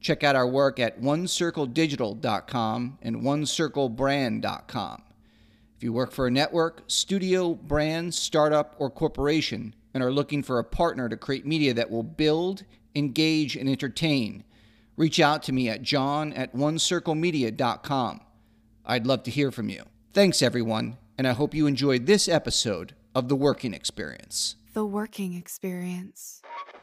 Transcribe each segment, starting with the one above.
Check out our work at onecircledigital.com and onecirclebrand.com. If you work for a network, studio, brand, startup, or corporation and are looking for a partner to create media that will build, engage, and entertain, reach out to me at john at onecirclemedia.com. I'd love to hear from you. Thanks, everyone, and I hope you enjoyed this episode of The Working Experience. The working experience.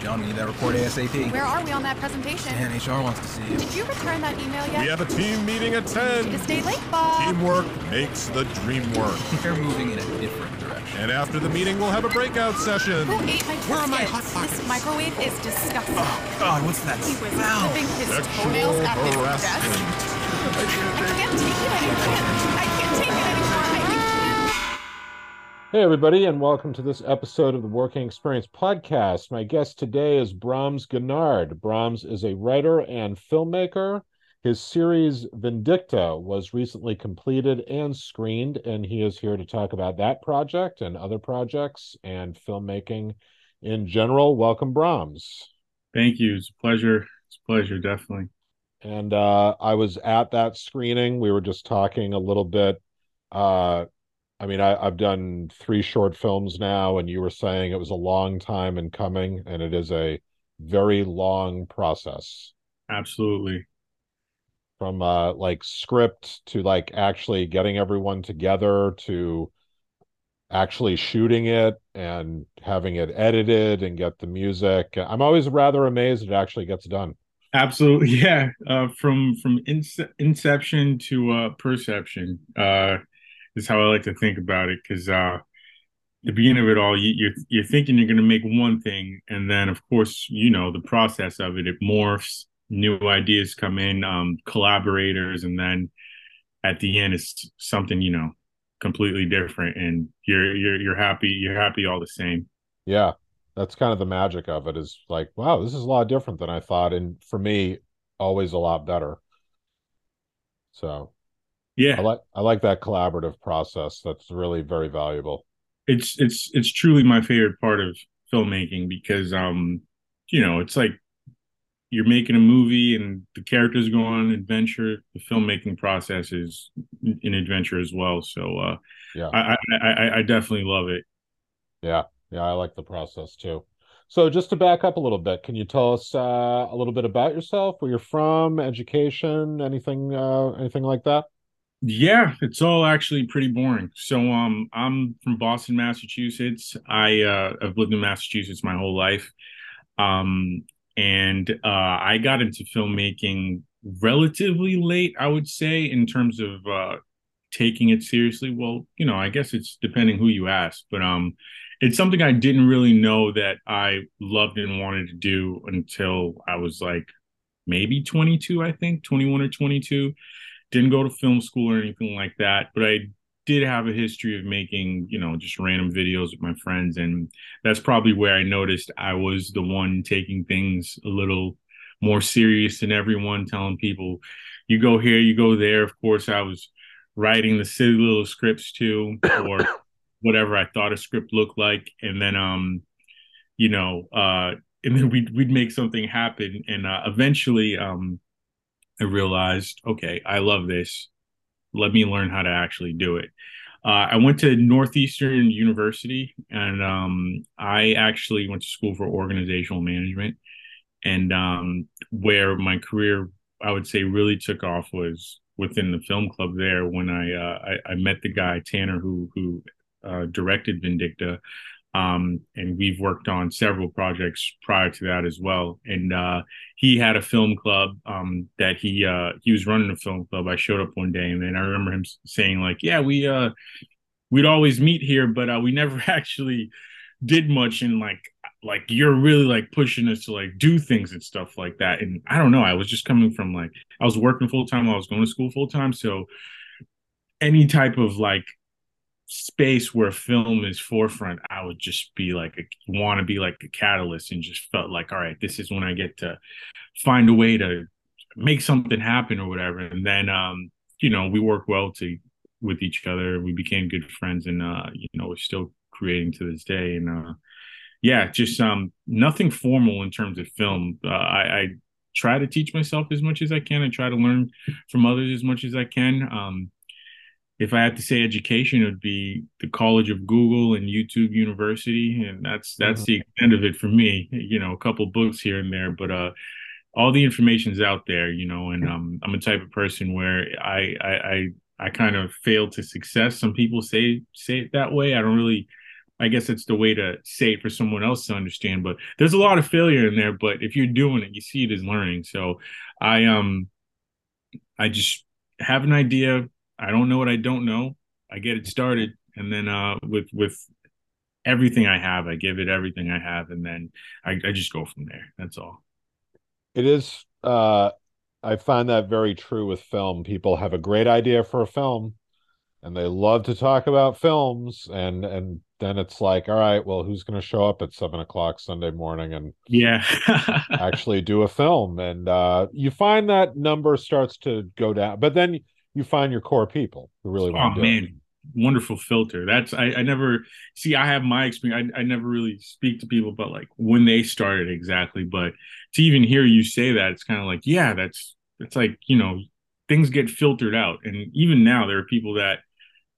John, we need that report ASAP. Where are we on that presentation? Man, HR wants to see you. Did you return that email yet? We have a team meeting at 10. Stay late, Bob. Teamwork makes the dream work. They're moving in a different direction. And after the meeting, we'll have a breakout session. Who ate my Where are my biscuits? Hot Pockets? This microwave is disgusting. Oh, God, what's that He was smell? clipping his Sexual toenails at his desk. I can't take it anymore. I can't take it anymore. Hey, everybody, and welcome to this episode of the Working Experience podcast. My guest today is Brahms Guignard. Brahms is a writer and filmmaker. His series Vindicta was recently completed and screened, and he is here to talk about that project and other projects and filmmaking in general. Welcome, Brahms. Thank you. It's a pleasure. It's a pleasure, definitely. And uh, I was at that screening. We were just talking a little bit. Uh, I mean, I, I've done three short films now, and you were saying it was a long time in coming, and it is a very long process Absolutely. from uh, like script to like actually getting everyone together to actually shooting it and having it edited and get the music. I'm always rather amazed it actually gets done. Absolutely. Yeah. Uh, from from ince- inception to uh, perception uh, is how I like to think about it. Because uh, the beginning of it all, you, you're you're thinking you're going to make one thing, and then of course, you know, the process of it, it morphs. New ideas come in, um, collaborators, and then at the end, it's something you know completely different, and you're you're you're happy. You're happy all the same. Yeah, that's kind of the magic of it is like, wow, this is a lot different than I thought. And for me, always a lot better. So Yeah. I like I like that collaborative process. That's really very valuable. it's it's it's truly my favorite part of filmmaking because um you know it's like you're making a movie and the characters go on an adventure the filmmaking process is an adventure as well so uh Yeah. I, I i i definitely love it Yeah, yeah, I like the process too. So just to back up a little bit, can you tell us uh, a little bit about yourself, where you're from, education, anything, uh, anything like that? Yeah, it's all actually pretty boring. So um I'm from Boston, Massachusetts. I uh I've lived in Massachusetts my whole life. Um and uh I got into filmmaking relatively late, I would say, in terms of uh taking it seriously. Well, you know, I guess it's depending who you ask, but um it's something I didn't really know that I loved and wanted to do until I was like maybe 22, I think, 21 or 22 didn't go to film school or anything like that, but I did have a history of making, you know, just random videos with my friends. And that's probably where I noticed I was the one taking things a little more serious than everyone, telling people, you go here, you go there. Of course, I was writing the silly little scripts too, or whatever I thought a script looked like. And then, um, you know, uh, and then we'd, we'd make something happen. And uh, eventually, um, I realized, okay, I love this. let me learn how to actually do it. Uh, I went to Northeastern University, and um, I actually went to school for organizational management. And um, where my career, I would say, really took off was within the film club there when I uh, I, I, met the guy Tanner who who uh, directed Vindicta, um, and we've worked on several projects prior to that as well. And uh, he had a film club um, that he uh, he was running a film club. I showed up one day, and I remember him saying like, "Yeah, we uh, we'd always meet here, but uh, we never actually did much." And like like you're really like pushing us to like do things and stuff like that. And I don't know. I was just coming from like I was working full time. I was going to school full time, so any type of like space where film is forefront, I would just be like want to be like a catalyst and just felt like, all right, this is when I get to find a way to make something happen or whatever. And then, um, you know, we work well to with each other. We became good friends, and uh, you know, we're still creating to this day. And uh, yeah, just um, nothing formal in terms of film. Uh, I, I try to teach myself as much as I can. I try to learn from others as much as I can. Um, if I had to say education, it would be the College of Google and YouTube University, and that's that's mm-hmm. the extent of it for me. You know, a couple books here and there, but uh, all the information's out there. You know, and um, I'm a type of person where I I I, I kind of fail to success. Some people say say it that way. I don't really. I guess it's the way to say it for someone else to understand. But there's a lot of failure in there. But if you're doing it, you see it as learning. So I um I just have an idea, I don't know what I don't know. I get it started, and then uh, with with everything I have, I give it everything I have, and then I, I just go from there. That's all. It is. Uh, I find that very true with film. People have a great idea for a film, and they love to talk about films, and and then it's like, all right, well, who's going to show up at seven o'clock Sunday morning and yeah, actually do a film? And uh, you find that number starts to go down, but then you find your core people who really want oh, to do man. It. Wonderful filter. That's I, I never see. I have my experience. I, I never really speak to people but like when they started exactly. But to even hear you say that, it's kind of like, yeah, that's it's like you know things get filtered out, and even now there are people that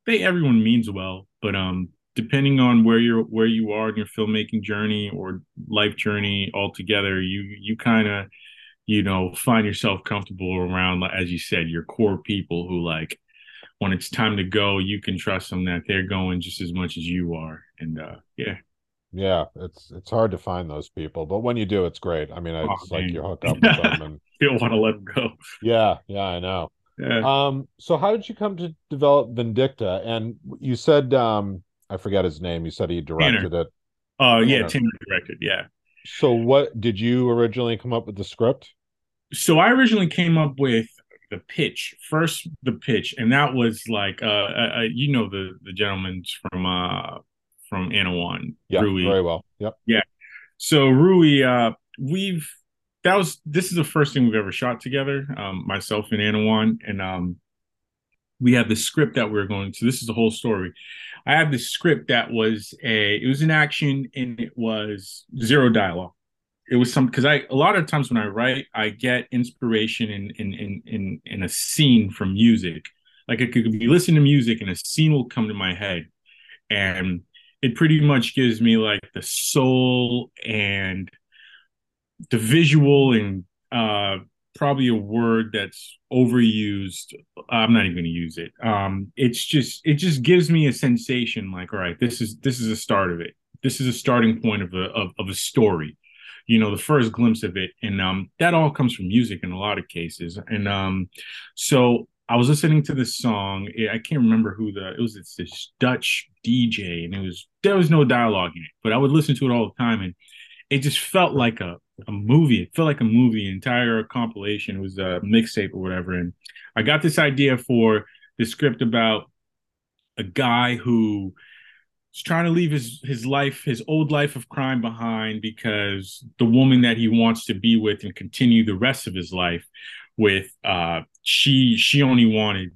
they everyone means well, but um depending on where you're where you are in your filmmaking journey or life journey altogether, you you kind of you know, find yourself comfortable around, as you said, your core people who like when it's time to go, you can trust them that they're going just as much as you are. And uh yeah. Yeah, it's it's hard to find those people, but when you do, it's great. I mean, it's oh, like you hook up with them and you don't want to let them go. Yeah, yeah, I know. Yeah. Um, so how did you come to develop Vindicta? And you said um I forget his name. You said he directed Tanner. it. Oh uh, yeah, Tanner directed, yeah. So, what did you originally come up with the script? So, I originally came up with the pitch first, the pitch, and that was like, uh, uh, uh you know, the the gentleman from uh from Anawan, yeah, Rui. very well, yep, yeah. So Rui, uh, we've that was this is the first thing we've ever shot together, um, myself and Anna Anawan, and um, we had the script that we are going to. This is the whole story. I have the script that was a it was an action and it was zero dialogue. It was some because I a lot of times when I write, I get inspiration in in in in, in a scene from music. Like I could be listening to music and a scene will come to my head, and it pretty much gives me like the soul and the visual and uh probably a word that's overused. I'm not even going to use it. Um, it's just it just gives me a sensation like, all right, this is this is a start of it. This is a starting point of a of, of a story. You know, the first glimpse of it, and um, that all comes from music in a lot of cases. And um, so I was listening to this song. I can't remember who the it was. It's this Dutch DJ, and it was there was no dialogue in it, but I would listen to it all the time, and it just felt like a a movie. It felt like a movie, entire compilation. It was a mixtape or whatever. And I got this idea for the script about a guy who is trying to leave his his life, his old life of crime behind because the woman that he wants to be with and continue the rest of his life with, uh, she she only wanted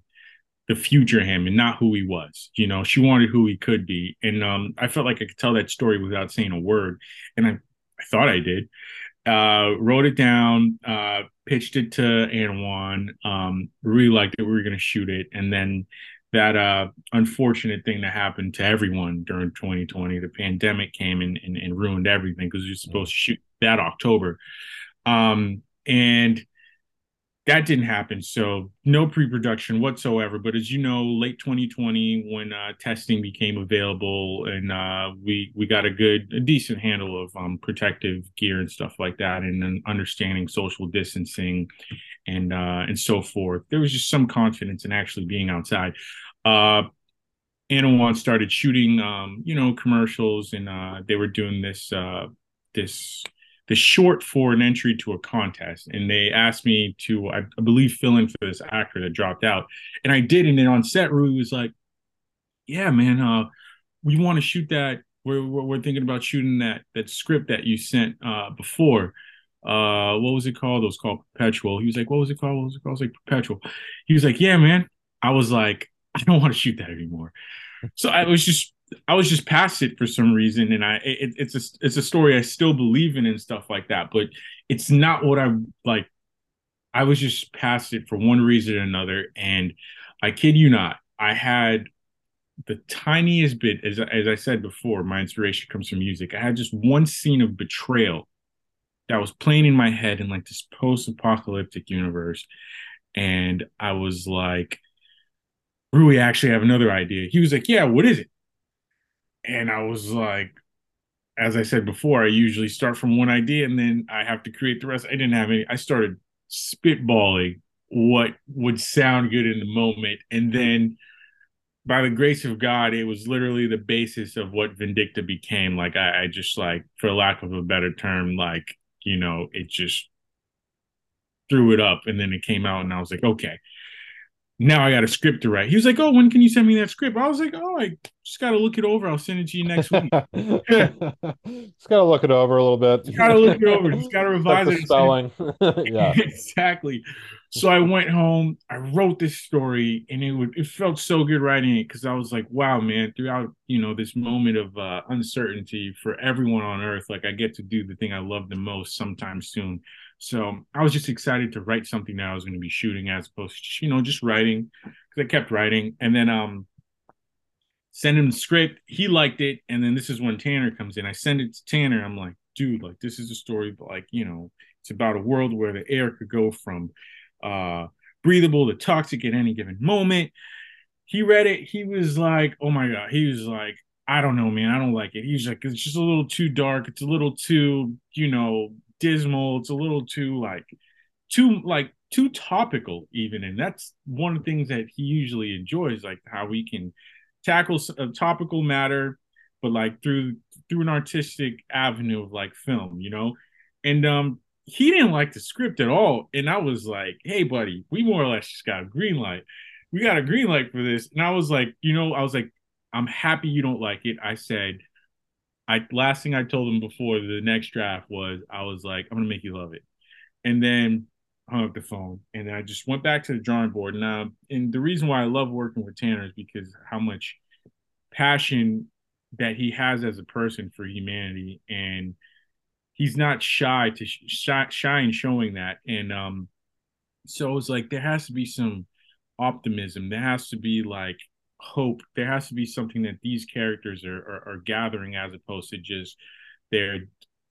the future him and not who he was. You know, she wanted who he could be. And um, I felt like I could tell that story without saying a word. And I, I thought I did uh, wrote it down, uh, pitched it to Anwan. Um, really liked it. We were going to shoot it, and then that uh, unfortunate thing that happened to everyone during 2020, the pandemic came and, and, and ruined everything because were supposed to shoot that October, um, and that didn't happen. So no pre-production whatsoever. But as you know, late 2020, when uh, testing became available, and uh, we we got a good, a decent handle of um, protective gear and stuff like that, and understanding social distancing, and uh, and so forth. There was just some confidence in actually being outside. Uh, Anawan started shooting, um, you know, commercials, and uh, they were doing this uh, this the short for an entry to a contest. And they asked me to I, I, believe fill in for this actor that dropped out. And i did. And then on set Rui was like yeah man uh we want to shoot that. We're, we're thinking about shooting that that script that you sent uh before. Uh what was it called? It was called perpetual. He was like what was it called? What was it called? I was like perpetual. He was like yeah man. I was like i don't want to shoot that anymore. So i was just I was just past it for some reason, and I it, it's a it's a story I still believe in and stuff like that, but it's not what I like. I was just past it for one reason or another, and I kid you not, I had the tiniest bit, as as I said before, my inspiration comes from music. I had just one scene of betrayal that was playing in my head in like this post-apocalyptic universe, and I was like, "Rui, actually have another idea." He was like, "Yeah, what is it?" And I was like, as I said before, I usually start from one idea and then I have to create the rest. I didn't have any. I started spitballing what would sound good in the moment, and then by the grace of God, it was literally the basis of what Vindicta became. Like I, I just like, for lack of a better term, like you know, it just threw it up, and then it came out, and I was like, okay, now I got a script to write. He was like, "Oh, when can you send me that script?" I was like, "Oh, I just got to look it over. I'll send it to you next week." just got to look it over a little bit. Just got to look it over. Just got to revise like it. Spelling. yeah, exactly. So I went home. I wrote this story, and it would it felt so good writing it because I was like, "Wow, man!" Throughout you know this moment of uh, uncertainty for everyone on Earth, like I get to do the thing I love the most sometime soon. So I was just excited to write something that I was going to be shooting as opposed to, you know, just writing because I kept writing. And then um send him the script. He liked it. And then this is when Tanner comes in. I send it to Tanner. I'm like, dude, like this is a story, but like, you know, it's about a world where the air could go from uh breathable to toxic at any given moment. He read it. He was like, oh my God. He was like, I don't know, man. I don't like it. He's like, it's just a little too dark. It's a little too, you know, dismal. It's a little too like too like too topical even, and that's one of the things that he usually enjoys, like how we can tackle a topical matter, but like through through an artistic avenue of like film, you know. And um, he didn't like the script at all, and I was like, "Hey, buddy, we more or less just got a green light. We got a green light for this." And I was like, you know, I was like, "I'm happy you don't like it." I said I last thing I told him before the next draft was I was like, I'm gonna make you love it. And then hung up the phone. And I just went back to the drawing board. Now, and the reason why I love working with Tanner is because how much passion that he has as a person for humanity. And he's not shy to shy, shy in showing that. And um, so it's like there has to be some optimism. There has to be like hope there has to be something that these characters are, are, are gathering as opposed to just their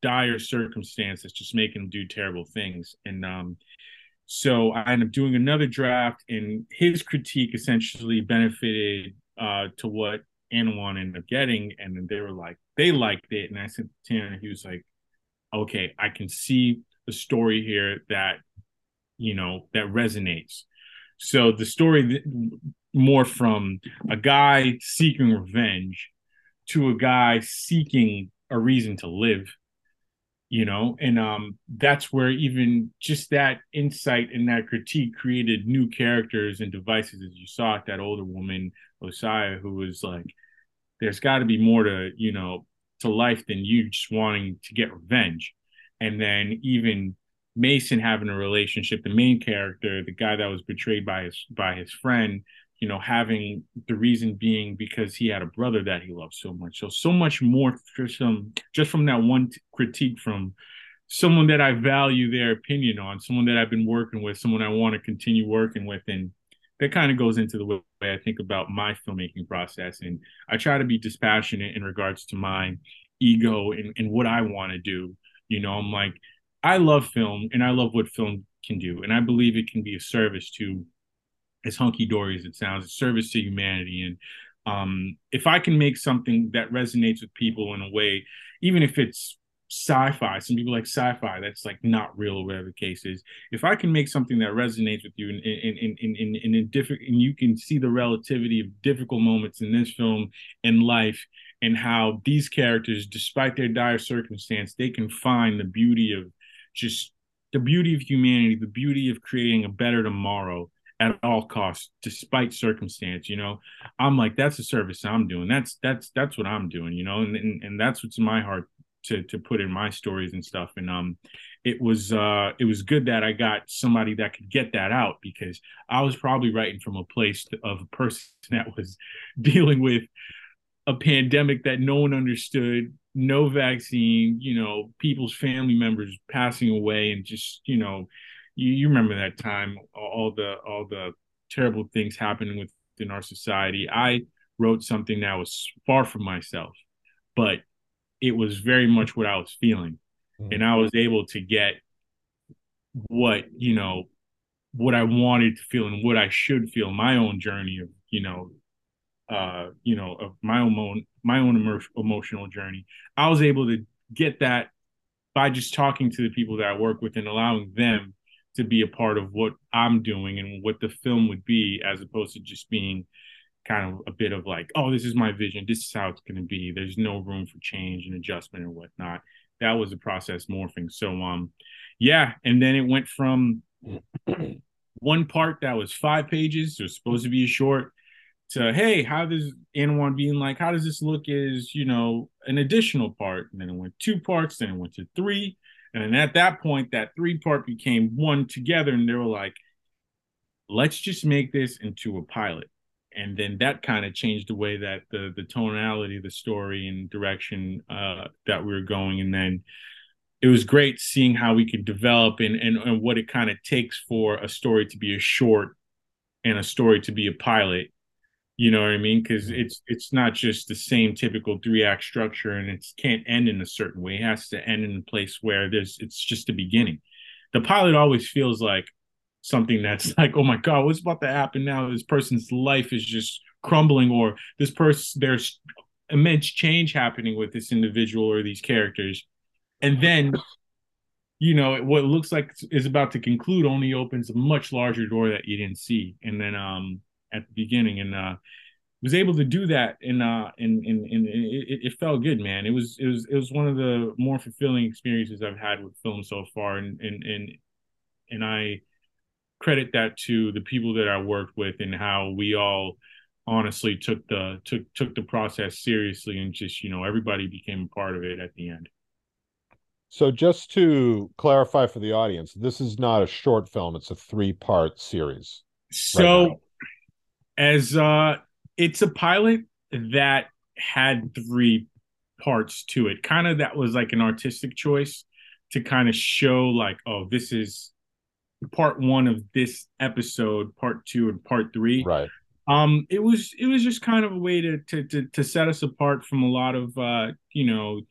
dire circumstances just making them do terrible things. And um so i end up doing another draft and his critique essentially benefited uh to what Anawan ended up getting. And then they were like they liked it. And i said to Tanner he was like okay i can see the story here that you know that resonates. So the story more from a guy seeking revenge to a guy seeking a reason to live you know? And um that's where even just that insight and that critique created new characters and devices as you saw it that older woman Osiah who was like there's got to be more to you know to life than you just wanting to get revenge. And then even Mason having a relationship the main character the guy that was betrayed by his by his friend you know, having the reason being because he had a brother that he loved so much. So so much more from just from that one t- critique from someone that I value their opinion on, someone that I've been working with, someone I want to continue working with. And that kind of goes into the way I think about my filmmaking process. And I try to be dispassionate in regards to my ego and, and what I want to do. You know, I'm like, I love film and I love what film can do. And I believe it can be a service to, as hunky dory as it sounds, a service to humanity. And um, if I can make something that resonates with people in a way, even if it's sci-fi some people like sci-fi that's like not real or whatever the case is if i can make something that resonates with you and in in in in, in, in different and you can see the relativity of difficult moments in this film and life and how these characters despite their dire circumstance they can find the beauty of just the beauty of humanity the beauty of creating a better tomorrow at all costs despite circumstance you know? I'm like that's the service i'm doing. That's that's that's what i'm doing you know? And and, and that's what's in my heart to to put in my stories and stuff. And um it was uh it was good that I got somebody that could get that out because I was probably writing from a place of a person that was dealing with a pandemic that no one understood no vaccine you know people's family members passing away and just you know you, you remember that time all the all the terrible things happening within our society i wrote something that was far from myself but it was very much what I was feeling. Mm-hmm. And I was able to get what, you know, what I wanted to feel and what I should feel, my own journey of, you know, uh, you know, of my own my own emo- emotional journey. I was able to get that by just talking to the people that I work with and allowing them to be a part of what I'm doing and what the film would be, as opposed to just being kind of a bit of like, oh, this is my vision. This is how it's going to be. There's no room for change and adjustment and whatnot. That was a process morphing. So, um, yeah. And then it went from one part that was five pages, it was supposed to be a short, to hey, how does Anawan being like, how does this look Is you know, an additional part? And then it went two parts, then it went to three. And then at that point, that three part became one together. And they were like, let's just make this into a pilot and then that kind of changed the way that the the tonality the story and direction uh, that we were going and then it was great seeing how we could develop and, and, and what it kind of takes for a story to be a short and a story to be a pilot you know what i mean because it's it's not just the same typical three act structure and it can't end in a certain way it has to end in a place where there's it's just the beginning the pilot always feels like something that's like, oh my God, what's about to happen now? This person's life is just crumbling, or this person, there's immense change happening with this individual or these characters. And then, you know, what looks like is about to conclude only opens a much larger door that you didn't see. And then um at the beginning, and uh was able to do that and uh and and, and it, it felt good man it was it was it was one of the more fulfilling experiences i've had with film so far and and and and i credit that to the people that I worked with and how we all honestly took the took took the process seriously and just you know everybody became a part of it at the end. So just to clarify for the audience, this is not a short film; it's a three-part series. So, right as uh, it's a pilot that had three parts to it. Kind of that was like an artistic choice to kind of show like, oh, this is part one of this episode, part two and part three. Right. Um, it was it was just kind of a way to to to, to set us apart from a lot of uh, you know,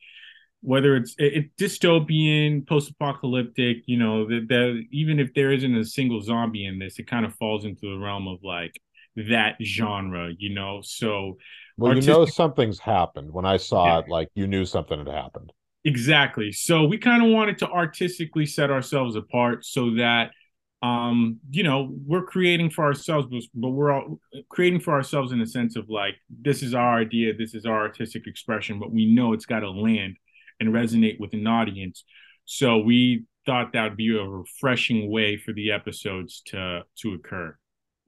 whether it's it, it dystopian, post-apocalyptic, you know, that that even if there isn't a single zombie in this, it kind of falls into the realm of like that genre, you know. So well, artistic- you know something's happened. When I saw yeah. it, like you knew something had happened. Exactly. So we kind of wanted to artistically set ourselves apart so that um you know we're creating for ourselves but, but we're all creating for ourselves in the sense of like this is our idea this is our artistic expression but we know it's got to land and resonate with an audience so we thought that would be a refreshing way for the episodes to to occur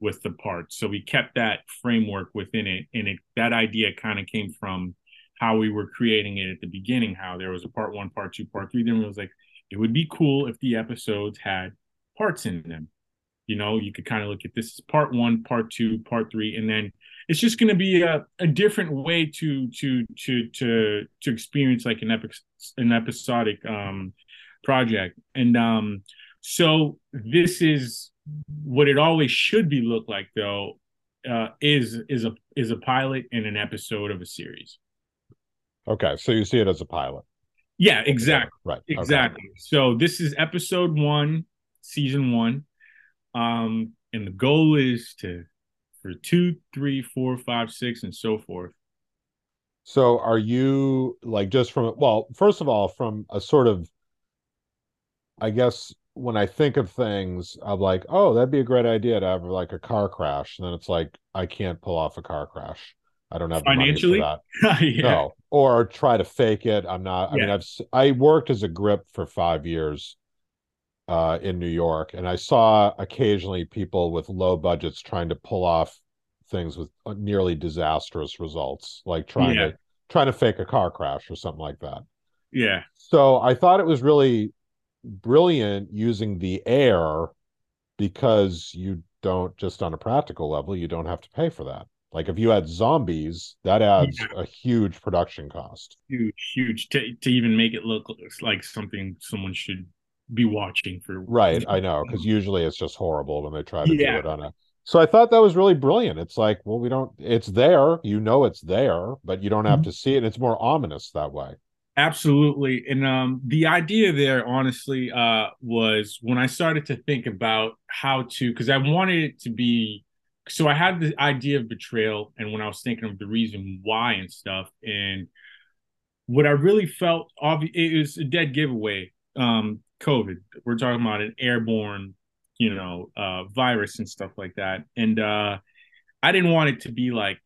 with the parts so we kept that framework within it and it that idea kind of came from how we were creating it at the beginning, how there was a part one, part two, part three. Then it was like, it would be cool if the episodes had parts in them. You know, you could kind of look at this as part one, part two, part three, and then it's just going to be a, a different way to to to to to experience like an epic an episodic um project. And um, so this is what it always should be look like though, uh, is is a is a pilot and an episode of a series. Okay, so you see it as a pilot. Yeah, exactly. Right. okay. Exactly. So this is episode one, season one. Um, and the goal is to for two, three, four, five, six, and so forth. So are you like just from well, first of all, from a sort of I guess when I think of things, I'm like, oh, that'd be a great idea to have like a car crash. And then it's like, I can't pull off a car crash. I don't have Financially? that. yeah. No, or try to fake it. I'm not. I mean, I've I worked as a grip for five years uh, in New York, and I saw occasionally people with low budgets trying to pull off things with uh, nearly disastrous results, like trying Yeah. to trying to fake a car crash or something like that. Yeah. So I thought it was really brilliant using the air because you don't just on a practical level, you don't have to pay for that. Like if you had zombies, that adds a huge production cost. Huge, huge to to even make it look like something someone should be watching for. Right, I know, because usually it's just horrible when they try to Yeah. do it on a. So I thought that was really brilliant. It's like, well, we don't. It's there, you know, it's there, but you don't have mm-hmm. to see it. It's more ominous that way. Absolutely. And um the idea there honestly uh was when I started to think about how to because I wanted it to be so I had the idea of betrayal and when I was thinking of the reason why and stuff and what I really felt obvious it was a dead giveaway um COVID we're talking about an airborne you know uh virus and stuff like that and uh I didn't want it to be like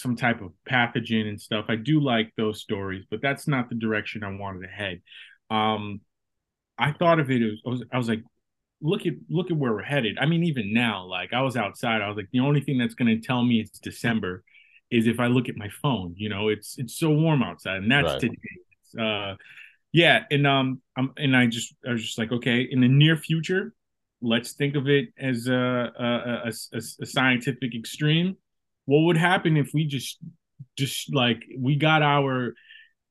some type of pathogen and stuff. I do like those stories, but that's not the direction I wanted to head. Um, I thought of it as I was, I was like, look at look at where we're headed. I mean, even now, like I was outside, I was like, the only thing that's going to tell me it's December is if I look at my phone. You know, it's it's so warm outside, and that's Right. today. It's, uh, yeah, and um, I'm, and I just I was just like, okay, in the near future, let's think of it as a a, a, a, a scientific extreme what would happen if we just just like we got our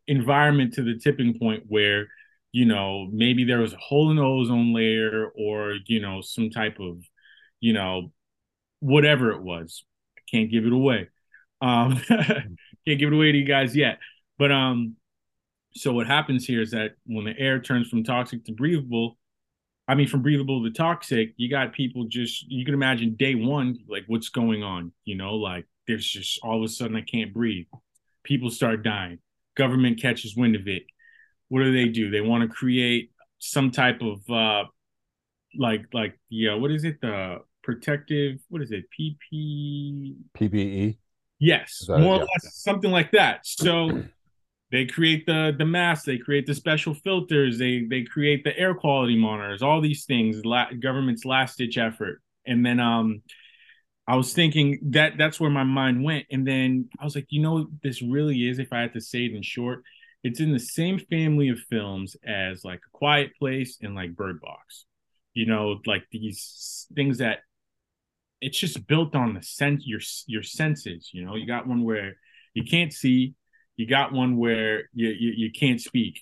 environment to the tipping point where you know maybe there was a hole in the ozone layer or you know some type of you know whatever it was. I can't give it away. Um can't give it away to you guys yet. But um so what happens here is that when the air turns from toxic to breathable I mean, from breathable to toxic, you got people just, you can imagine day one, like what's going on, you know, like there's just all of a sudden I can't breathe. People start dying. Government catches wind of it. What do they do? They want to create some type of, uh, like, like, yeah, what is it? The protective, what is it? PP, PPE. Yes, more or less something like that. So they create the the masks, they create the special filters, they they create the air quality monitors, all these things. La- government's last ditch effort, and then um, I was thinking that that's where my mind went, and then I was like, you know, this really is. If I had to say it in short, it's in the same family of films as like A Quiet Place and like Bird Box. You know, like these things that it's just built on the sense your your senses. You know, you got one where you can't see, you got one where you you, you can't speak.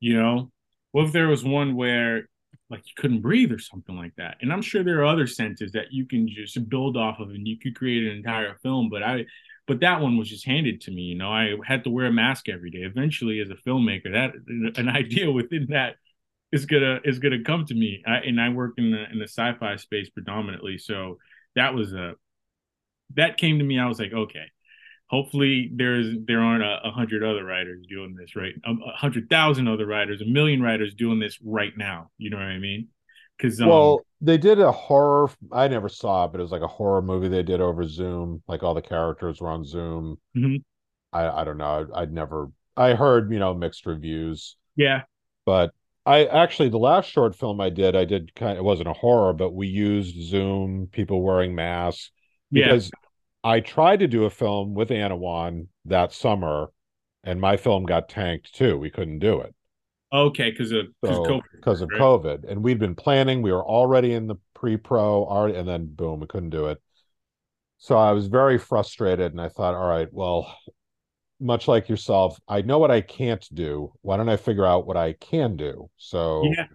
You know, what if there was one where like you couldn't breathe or something like that? And I'm sure there are other senses that you can just build off of, and you could create an entire film. But I, but that one was just handed to me. You know, I had to wear a mask every day. Eventually, as a filmmaker, that an idea within that is gonna is gonna come to me. I, and I work in the in the sci-fi space predominantly, so that was a that came to me. I was like, okay, hopefully there's there aren't a, a hundred other writers doing this right, a, a hundred thousand other writers, a million writers doing this right now. You know what I mean? Because um, well, they did a horror. I never saw it, but it was like a horror movie they did over Zoom. Like all the characters were on Zoom. Mhm. I I don't know. I'd never. I heard you know mixed reviews, yeah, but I actually the last short film I did, I did kind. It wasn't a horror, but we used Zoom, people wearing masks yeah, because I tried to do a film with Anawan that summer, and my film got tanked too. We couldn't do it. okay, because of because So, COVID, because of right? COVID. And we'd been planning, we were already in the pre-pro, already, and then boom, we couldn't do it. So I was very frustrated, and I thought, all right, well, much like yourself, I know what I can't do. Why don't I figure out what I can do? So Yeah.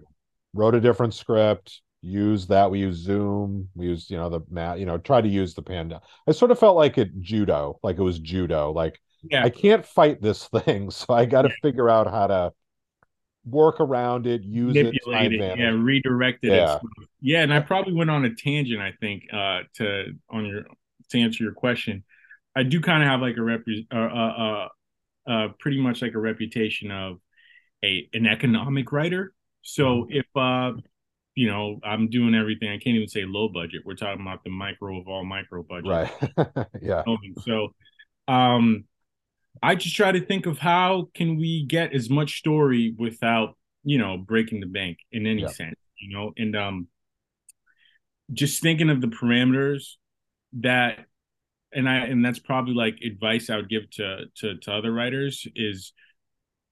wrote a different script, use that. We use Zoom, we use, you know, the mat, you know, try to use the panda. I sort of felt like it judo, like it was judo. Like Yeah. I can't fight this thing, so I got to figure out how to work around it, use it manipulate it, advantage. yeah, redirect it. Yeah. Yeah, and I probably went on a tangent. I think uh, to on your to answer your question, I do kind of have like a rep, uh, uh, uh, uh, pretty much like a reputation of a an economic writer. So Mm-hmm. if uh, you know, I'm doing everything. I can't even say low budget. We're talking about the micro of all micro budget. Right. yeah. So, um, I just try to think of how can we get as much story without, you know, breaking the bank in any Yeah. sense, you know, and um, just thinking of the parameters that, and I and that's probably like advice I would give to to to other writers is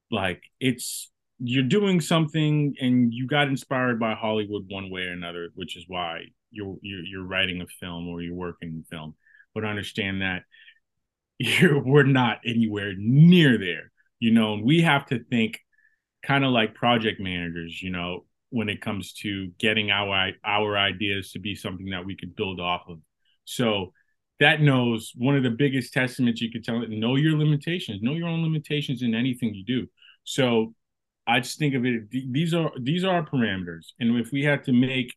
like it's you're doing something and you got inspired by Hollywood one way or another, which is why you're you're, you're writing a film or you're working in film. But understand that you're, we're not anywhere near there. You know, and we have to think kind of like project managers. You know, when it comes to getting our our ideas to be something that we could build off of. So that knows one of the biggest testaments you could tell it know your limitations know your own limitations in anything you do so i just think of it these are these are parameters. And if we had to make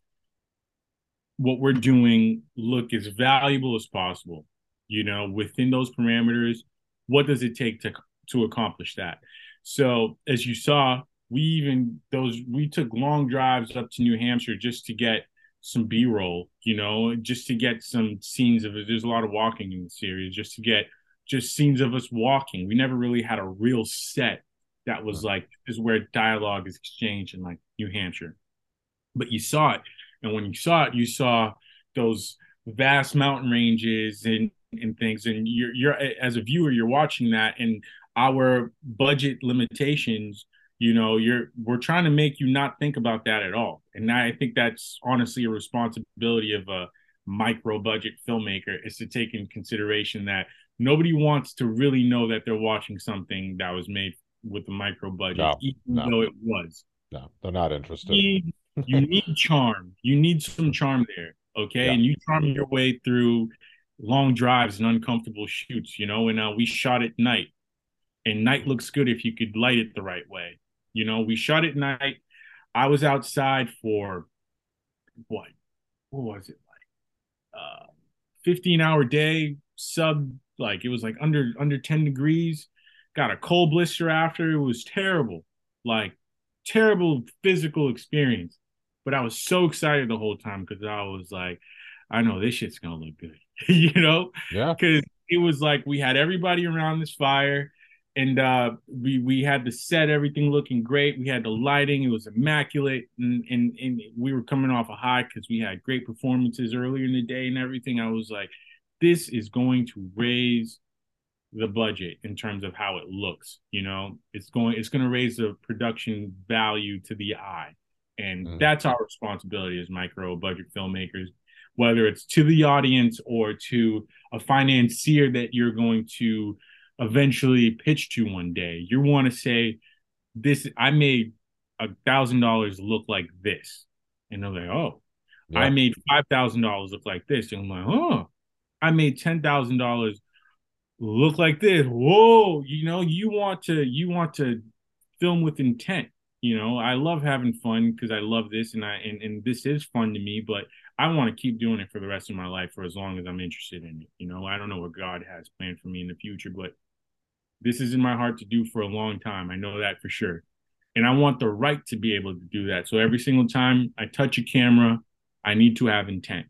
what we're doing look as valuable as possible you know within those parameters what does it take to to accomplish that? So as you saw we even those we took long drives up to new hampshire just to get some b-roll you know just to get some scenes of it. There's a lot of walking in the series just to get just scenes of us walking. We never really had a real set that was like is where dialogue is exchanged in like new hampshire. But you saw it. And when you saw it you saw those vast mountain ranges and and things. And you're you're as a viewer you're watching that and our budget limitations you know you're we're trying to make you not think about that at all. And i think that's honestly a responsibility of a micro budget filmmaker is to take in consideration that nobody wants to really know that they're watching something that was made with a micro budget No, even no. though it was No, they're not interested. you need, you need charm. You need some charm there. Okay. Yeah. And you charm your way through long drives and uncomfortable shoots, you know, and uh, we shot at night. And night looks good if you could light it the right way. You know, we shot at night. I was outside for what? What was it like? Uh 15 hour day, sub like it was like under under 10 degrees. Got a cold blister after. It was terrible. Like terrible physical experience. But I was so excited the whole time because I was like, I know this shit's gonna look good, you know? Yeah. Because it was like we had everybody around this fire, and uh, we we had the set, everything looking great. We had the lighting; it was immaculate, and and, and we were coming off a high because we had great performances earlier in the day and everything. I was like, this is going to raise the budget in terms of how it looks you know? It's going it's going to raise the production value to the eye. And Mhm. that's our responsibility as micro budget filmmakers whether it's to the audience or to a financier that you're going to eventually pitch to one day. You want to say this i made a thousand dollars look like this. And they're like oh Yeah. i made five thousand dollars look like this. And i'm like oh i made ten thousand dollars look like this. Whoa, you know, you want to you want to film with intent. You know, I love having fun because I love this and I and, and this is fun to me, but I want to keep doing it for the rest of my life for as long as I'm interested in it. You know, I don't know what God has planned for me in the future, but this is in my heart to do for a long time. I know that for sure. And I want the right to be able to do that. So every single time I touch a camera, I need to have intent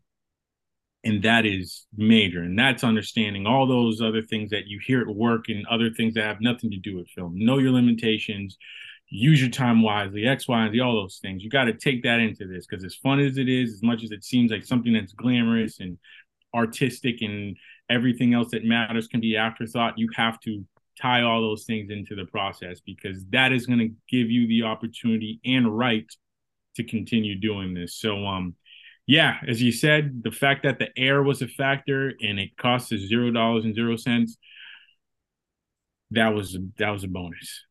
and that is major. And that's understanding all those other things that you hear at work and other things that have nothing to do with film. Know your limitations use your time wisely x y and z all those things. You got to take that into this because as fun as it is as much as it seems like something that's glamorous and artistic and everything else that matters can be afterthought you have to tie all those things into the process because that is going to give you the opportunity and right to continue doing this. So um yeah, as you said, the fact that the air was a factor and it cost us zero dollars and zero cents. that was that was a bonus.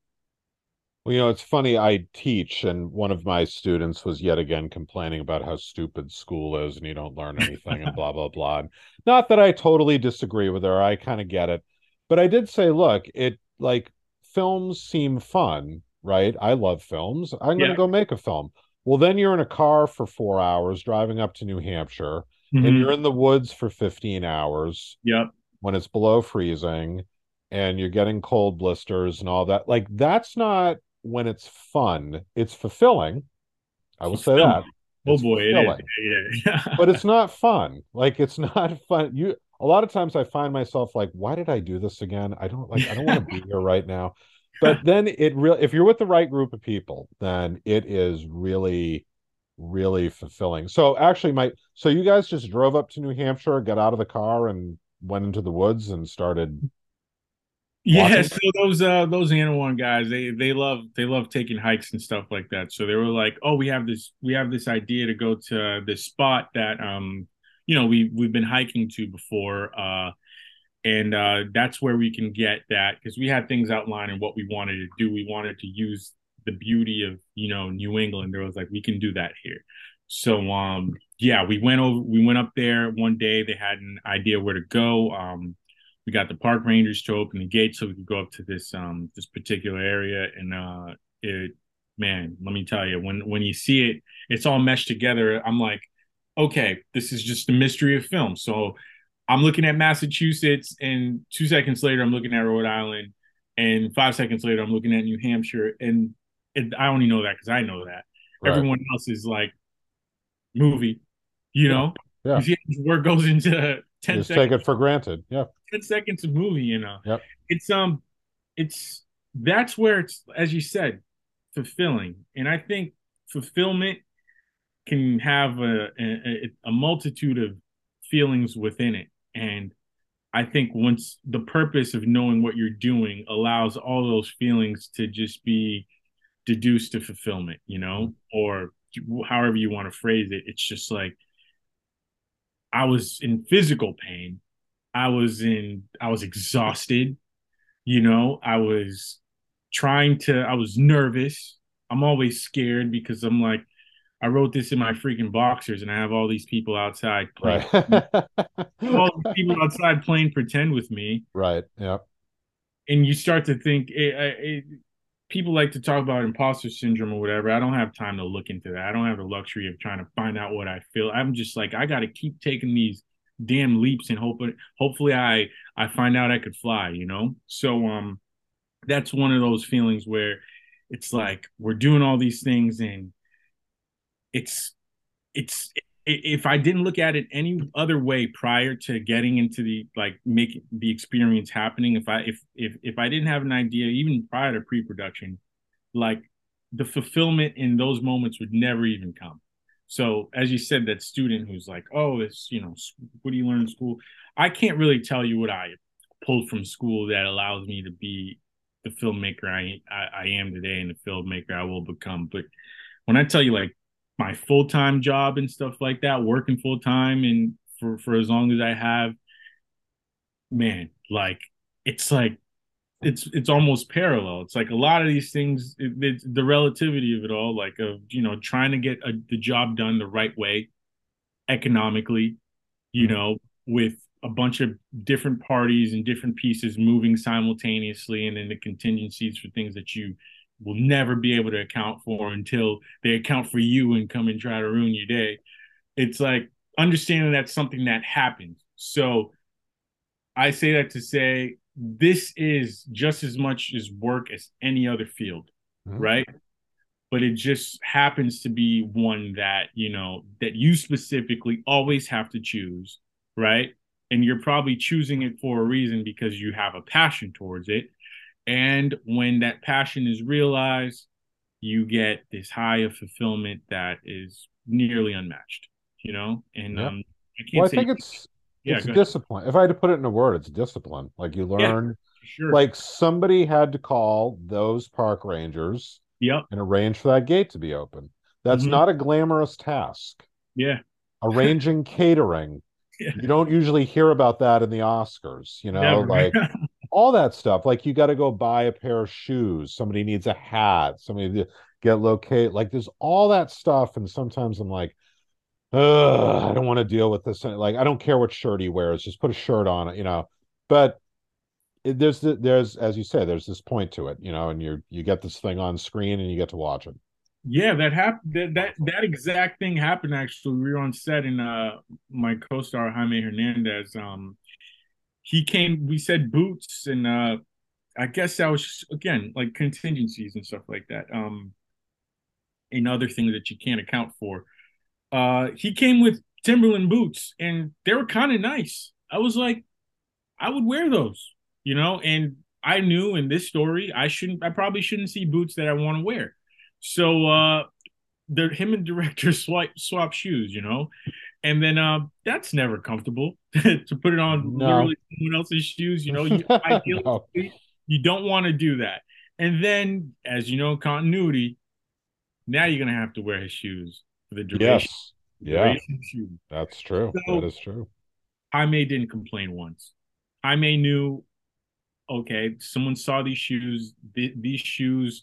Well, you know, it's funny. I teach, and one of my students was yet again complaining about how stupid school is and you don't learn anything and blah, blah, blah. And not that I totally disagree with her. I kind of get it. But I did say, look, it like films seem fun, right? I love films. I'm going to go make a film. Well, then you're in a car for four hours driving up to New Hampshire, and Mhm. you're in the woods for 15 hours Yep. when it's below freezing and you're getting cold blisters and all that. Like that's not when it's fun. It's fulfilling. I will say that. Oh It's boy, it. Yeah. But it's not fun. Like it's not fun. You a lot of times I find myself like, why did I do this again? I don't like I don't want to be here right now. But then it really if you're with the right group of people, then it is really really fulfilling. So actually my so you guys just drove up to New Hampshire, got out of the car and went into the woods and started Yeah, so those uh those Anawan guys, they they love they love taking hikes and stuff like that. So they were like, "Oh, we have this we have this idea to go to this spot that um you know we we've been hiking to before, uh, and uh that's where we can get that because we had things outlined and what we wanted to do. We wanted to use the beauty of you know New England. There was like we can do that here. So um yeah, we went over we went up there one day. They had an idea where to go. Um we got the park rangers to open the gate so we could go up to this um this particular area and uh it man let me tell you when when you see it it's all meshed together i'm like okay this is just the mystery of film so i'm looking at massachusetts and two seconds later i'm looking at rhode island and five seconds later i'm looking at new hampshire and i only know that because i know that Right. everyone else is like movie you know Yeah. You see goes into 10 just seconds take it for granted. Yeah. 10 seconds of movie, you know. Yep. It's um it's that's where it's as you said, fulfilling. And I think fulfillment can have a a, a multitude of feelings within it. And I think once the purpose of knowing what you're doing allows all those feelings to just be deduced to fulfillment, you know, or however you want to phrase it. It's just like I was in physical pain. I was in I was exhausted. You know, I was trying to I was nervous. I'm always scared because I'm like I wrote this in my freaking boxers and I have all these people outside playing Right. all these people outside playing pretend with me right. Yeah. and you start to think it, it, people like to talk about imposter syndrome or whatever. I don't have time to look into that. I don't have the luxury of trying to find out what I feel. I'm just like I got to keep taking these damn leaps and hope hopefully I I find out I could fly, you know? So um that's one of those feelings where it's like we're doing all these things and it's it's if I didn't look at it any other way prior to getting into the like make the experience happening, if I if if if I didn't have an idea even prior to pre-production, like the fulfillment in those moments would never even come. So as you said, that student who's like, oh, it's you know, what do you learn in school? I can't really tell you what I pulled from school that allows me to be the filmmaker I I, I am today and the filmmaker I will become. But when I tell you like my full time job and stuff like that, working full time and for for as long as I have, man, like it's like it's it's almost parallel. It's like a lot of these things, it, it's the relativity of it all, like of you know trying to get a, the job done the right way, economically, you mm-hmm. know, with a bunch of different parties and different pieces moving simultaneously, and then the contingencies for things that you will never be able to account for until they account for you and come and try to ruin your day. It's like understanding that's something that happens. So I say that to say this is just as much as work as any other field, Mhm. right? But it just happens to be one that, you know, that you specifically always have to choose, right? And you're probably choosing it for a reason because you have a passion towards it. And when that passion is realized, you get this high of fulfillment that is nearly unmatched, you know? And Yeah. um, I can't Well, I think it's yeah, it's go ahead. discipline. If I had to put it in a word, it's discipline. Like you Yeah. learn sure. like somebody had to call those park rangers yep. and arrange for that gate to be open. That's Mhm. not a glamorous task. Yeah. Arranging catering. Yeah. You don't usually hear about that in the Oscars, you know, Never. like all that stuff. Like you got to go buy a pair of shoes. Somebody needs a hat. Somebody to get locate. Like there's all that stuff, and sometimes I'm like, I don't want to deal with this. Like I don't care what shirt he wears. Just put a shirt on it, you know. But it, there's the, there's as you say, there's this point to it, you know, and you you get this thing on screen and you get to watch it. Yeah, that happened. That, that that exact thing happened. Actually, we were on set, and uh, my co-star Jaime Hernandez, um, he came. We said boots, and uh, I guess that was just, again like contingencies and stuff like that. Um, and other things that you can't account for. Uh, he came with Timberland boots, and they were kind of nice. I was like, I would wear those, you know. And I knew in this story, I shouldn't. I probably shouldn't see boots that I want to wear. So uh the him and director swap swap shoes, you know, and then uh that's never comfortable to put it on No. literally someone else's shoes. You know, you ideally No. you don't want to do that. And then, as you know, continuity. Now you're gonna have to wear his shoes for the duration. Yes. Yeah, duration of the shoot. that's true. So- that is true. Jaime didn't complain once. Jaime knew, okay, someone saw these shoes. th- these shoes,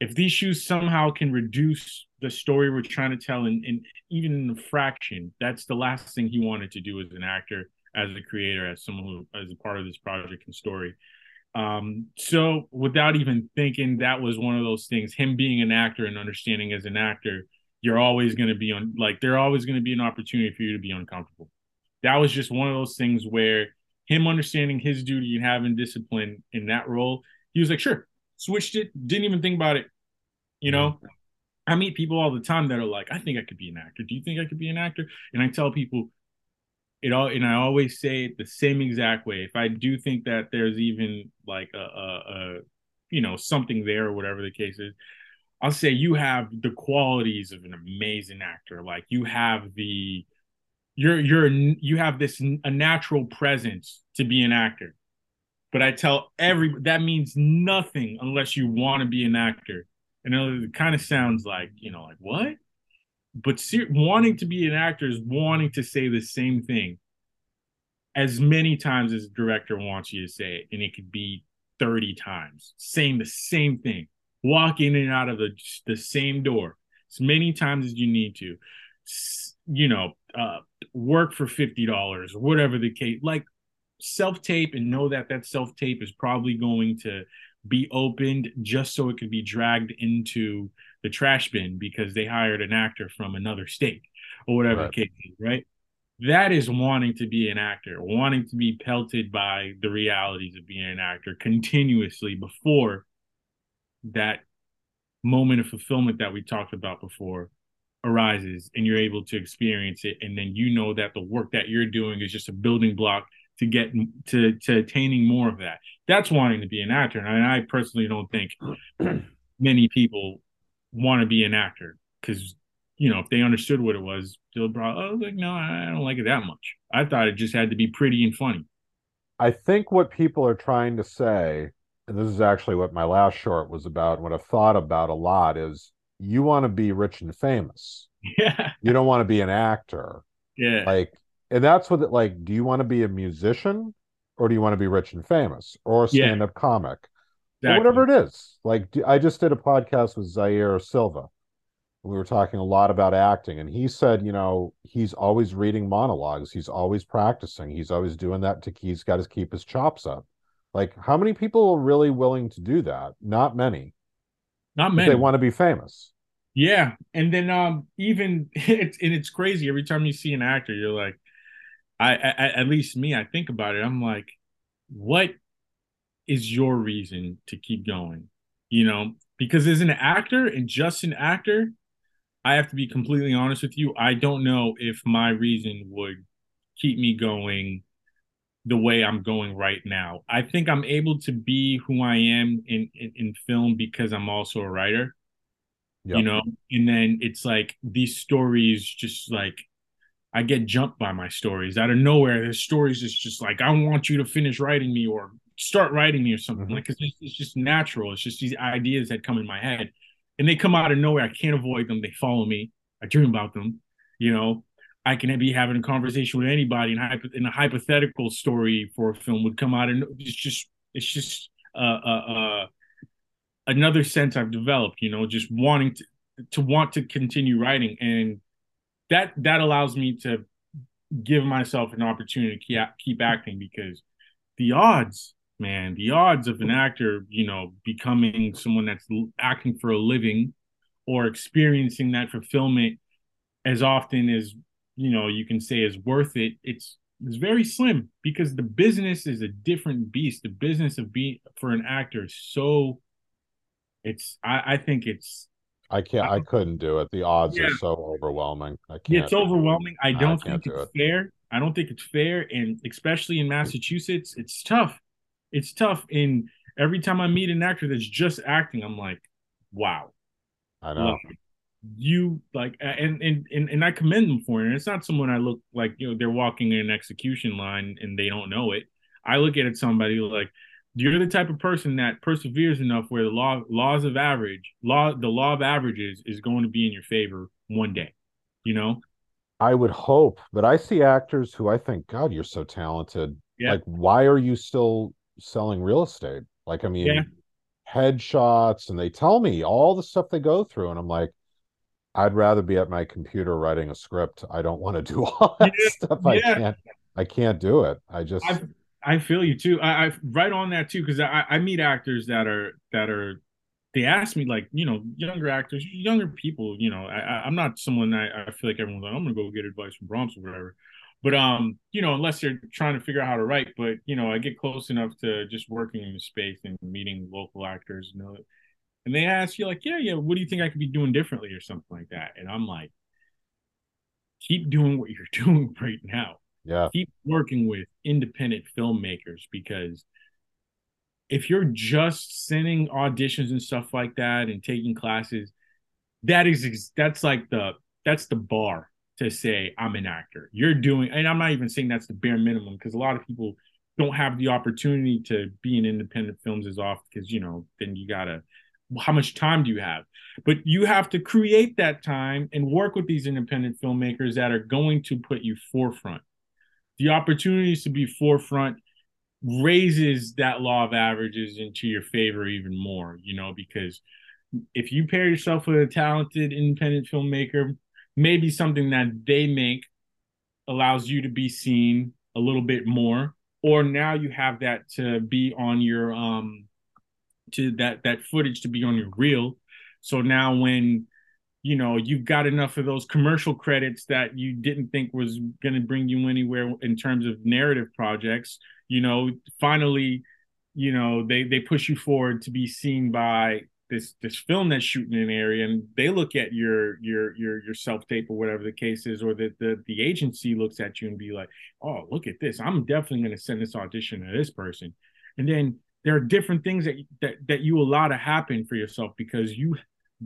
if these shoes somehow can reduce the story we're trying to tell, in, even in a fraction, that's the last thing he wanted to do as an actor, as a creator, as someone who, as a part of this project and story. Um, so without even thinking, that was one of those things. Him being an actor and understanding as an actor, you're always going to be on, like, there always going to be an opportunity for you to be uncomfortable that was just one of those things where him understanding his duty and having discipline in that role, he was like, sure, switched it, didn't even think about it. You know, mm-hmm. I meet people all the time that are like, I think I could be an actor. Do you think I could be an actor? And I tell people it all, and I always say it the same exact way. If I do think that there's even like a, a, a you know, something there or whatever the case is, I'll say you have the qualities of an amazing actor. Like you have the, you're you're you have this a natural presence to be an actor but i tell every that means nothing unless you want to be an actor. And it kind of sounds like you know like what? But ser- wanting to be an actor is wanting to say the same thing as many times as the director wants you to say it and it could be 30 times saying the same thing walk in and out of the the same door as many times as you need to you know uh work for $50 or whatever the case like self tape and know that that self tape is probably going to be opened just so it could be dragged into the trash bin because they hired an actor from another state or whatever Right. case is, right? That is wanting to be an actor, wanting to be pelted by the realities of being an actor continuously before that moment of fulfillment that we talked about before arises and you're able to experience it and then you know that the work that you're doing is just a building block to get to to attaining more of that. That's wanting to be an actor and i, I personally don't think many people want to be an actor because you know if they understood what it was they'll probably oh like no i don't like it that much. I thought it just had to be pretty and funny. I think what people are trying to say, and this is actually what my last short was about, what I've thought about a lot is you want to be rich and famous. yeah. You don't want to be an actor. yeah. Like, and that's what it like, do you want to be a musician or do you want to be rich and famous or a stand-up comic? Or whatever it is. Like i just did a podcast with Zaire Silva. We were talking a lot about acting, and he said, you know, he's always reading monologues. He's always practicing. He's always doing that to he's got to keep his chops up. Like, how many people are really willing to do that? Not many. not many They want to be famous. Yeah, and then um even it's and it's crazy every time you see an actor, you're like, I, I at least me, I think about it. I'm like, what is your reason to keep going? You know, because as an actor and just an actor, I have to be completely honest with you. I don't know if my reason would keep me going the way I'm going right now. I think I'm able to be who I am in in, in film because I'm also a writer Yep. you know and then it's like these stories just like i get jumped by my stories out of nowhere. There's stories that's just like i want you to finish writing me or start writing me or something. Mhm. like it's just, it's just natural. It's just these ideas that come in my head and they come out of nowhere. I can't avoid them. They follow me. I dream about them you know? I can be having a conversation with anybody and, hypo- and a hypothetical story for a film would come out and it's just It's just uh, uh, uh, another sense I've developed. You know, just wanting to to want to continue writing, and that that allows me to give myself an opportunity to keep, keep acting because the odds man the odds of an actor you know becoming someone that's acting for a living or experiencing that fulfillment as often as you know you can say is worth it it's it's very slim because the business is a different beast. The business of being for an actor is so it's i i think it's I can't. I um, couldn't do it. The odds yeah. are so overwhelming. I can't. It's overwhelming. I don't I think it's it. fair. I don't think it's fair, and especially in Massachusetts, it's tough. It's tough. And every time I meet an actor that's just acting, I'm like, wow. I know. Like, you like and, and and and I commend them for it. And it's not someone I look like, you know, they're walking in an execution line and they don't know it. I look at it somebody like you're the type of person that perseveres enough where the law laws of average law the law of averages is going to be in your favor one day you know? I would hope but i see actors who i think god you're so talented. Yeah. like why are you still selling real estate? Like i mean yeah. headshots and they tell me all the stuff they go through and i'm like i'd rather be at my computer writing a script. I don't want to do all that yeah. stuff. I can't i can't do it. I just I've, I feel you too. I, I right on that too because I, I meet actors that are that are they ask me like you know younger actors, younger people. You know, I, I'm not someone that I feel like everyone's like I'm gonna go get advice from Brahms or whatever. But um, you know, unless you're trying to figure out how to write. But you know, I get close enough to just working in the space and meeting local actors. You know, and they ask you like, yeah, yeah, what do you think I could be doing differently or something like that? And I'm like, keep doing what you're doing right now yeah. Keep working with independent filmmakers because if you're just sending auditions and stuff like that and taking classes, that is that's like the that's the bar to say I'm an actor. You're doing, and I'm not even saying that's the bare minimum because a lot of people don't have the opportunity to be in independent films as often because you know then you gotta how much time do you have but you have to create that time and work with these independent filmmakers that are going to put you forefront the opportunities to be forefront raises that law of averages into your favor even more, you know, because if you pair yourself with a talented independent filmmaker, maybe something that they make allows you to be seen a little bit more or now you have that to be on your um to that that footage to be on your reel. So now when you know you've got enough of those commercial credits that you didn't think was going to bring you anywhere in terms of narrative projects. You know finally you know they they push you forward to be seen by this this film that's shooting in an area and they look at your your your your self tape or whatever the case is or that the the agency looks at you and be like oh look at this. I'm definitely going to send this audition to this person. And then there are different things that that that you allow to happen for yourself because you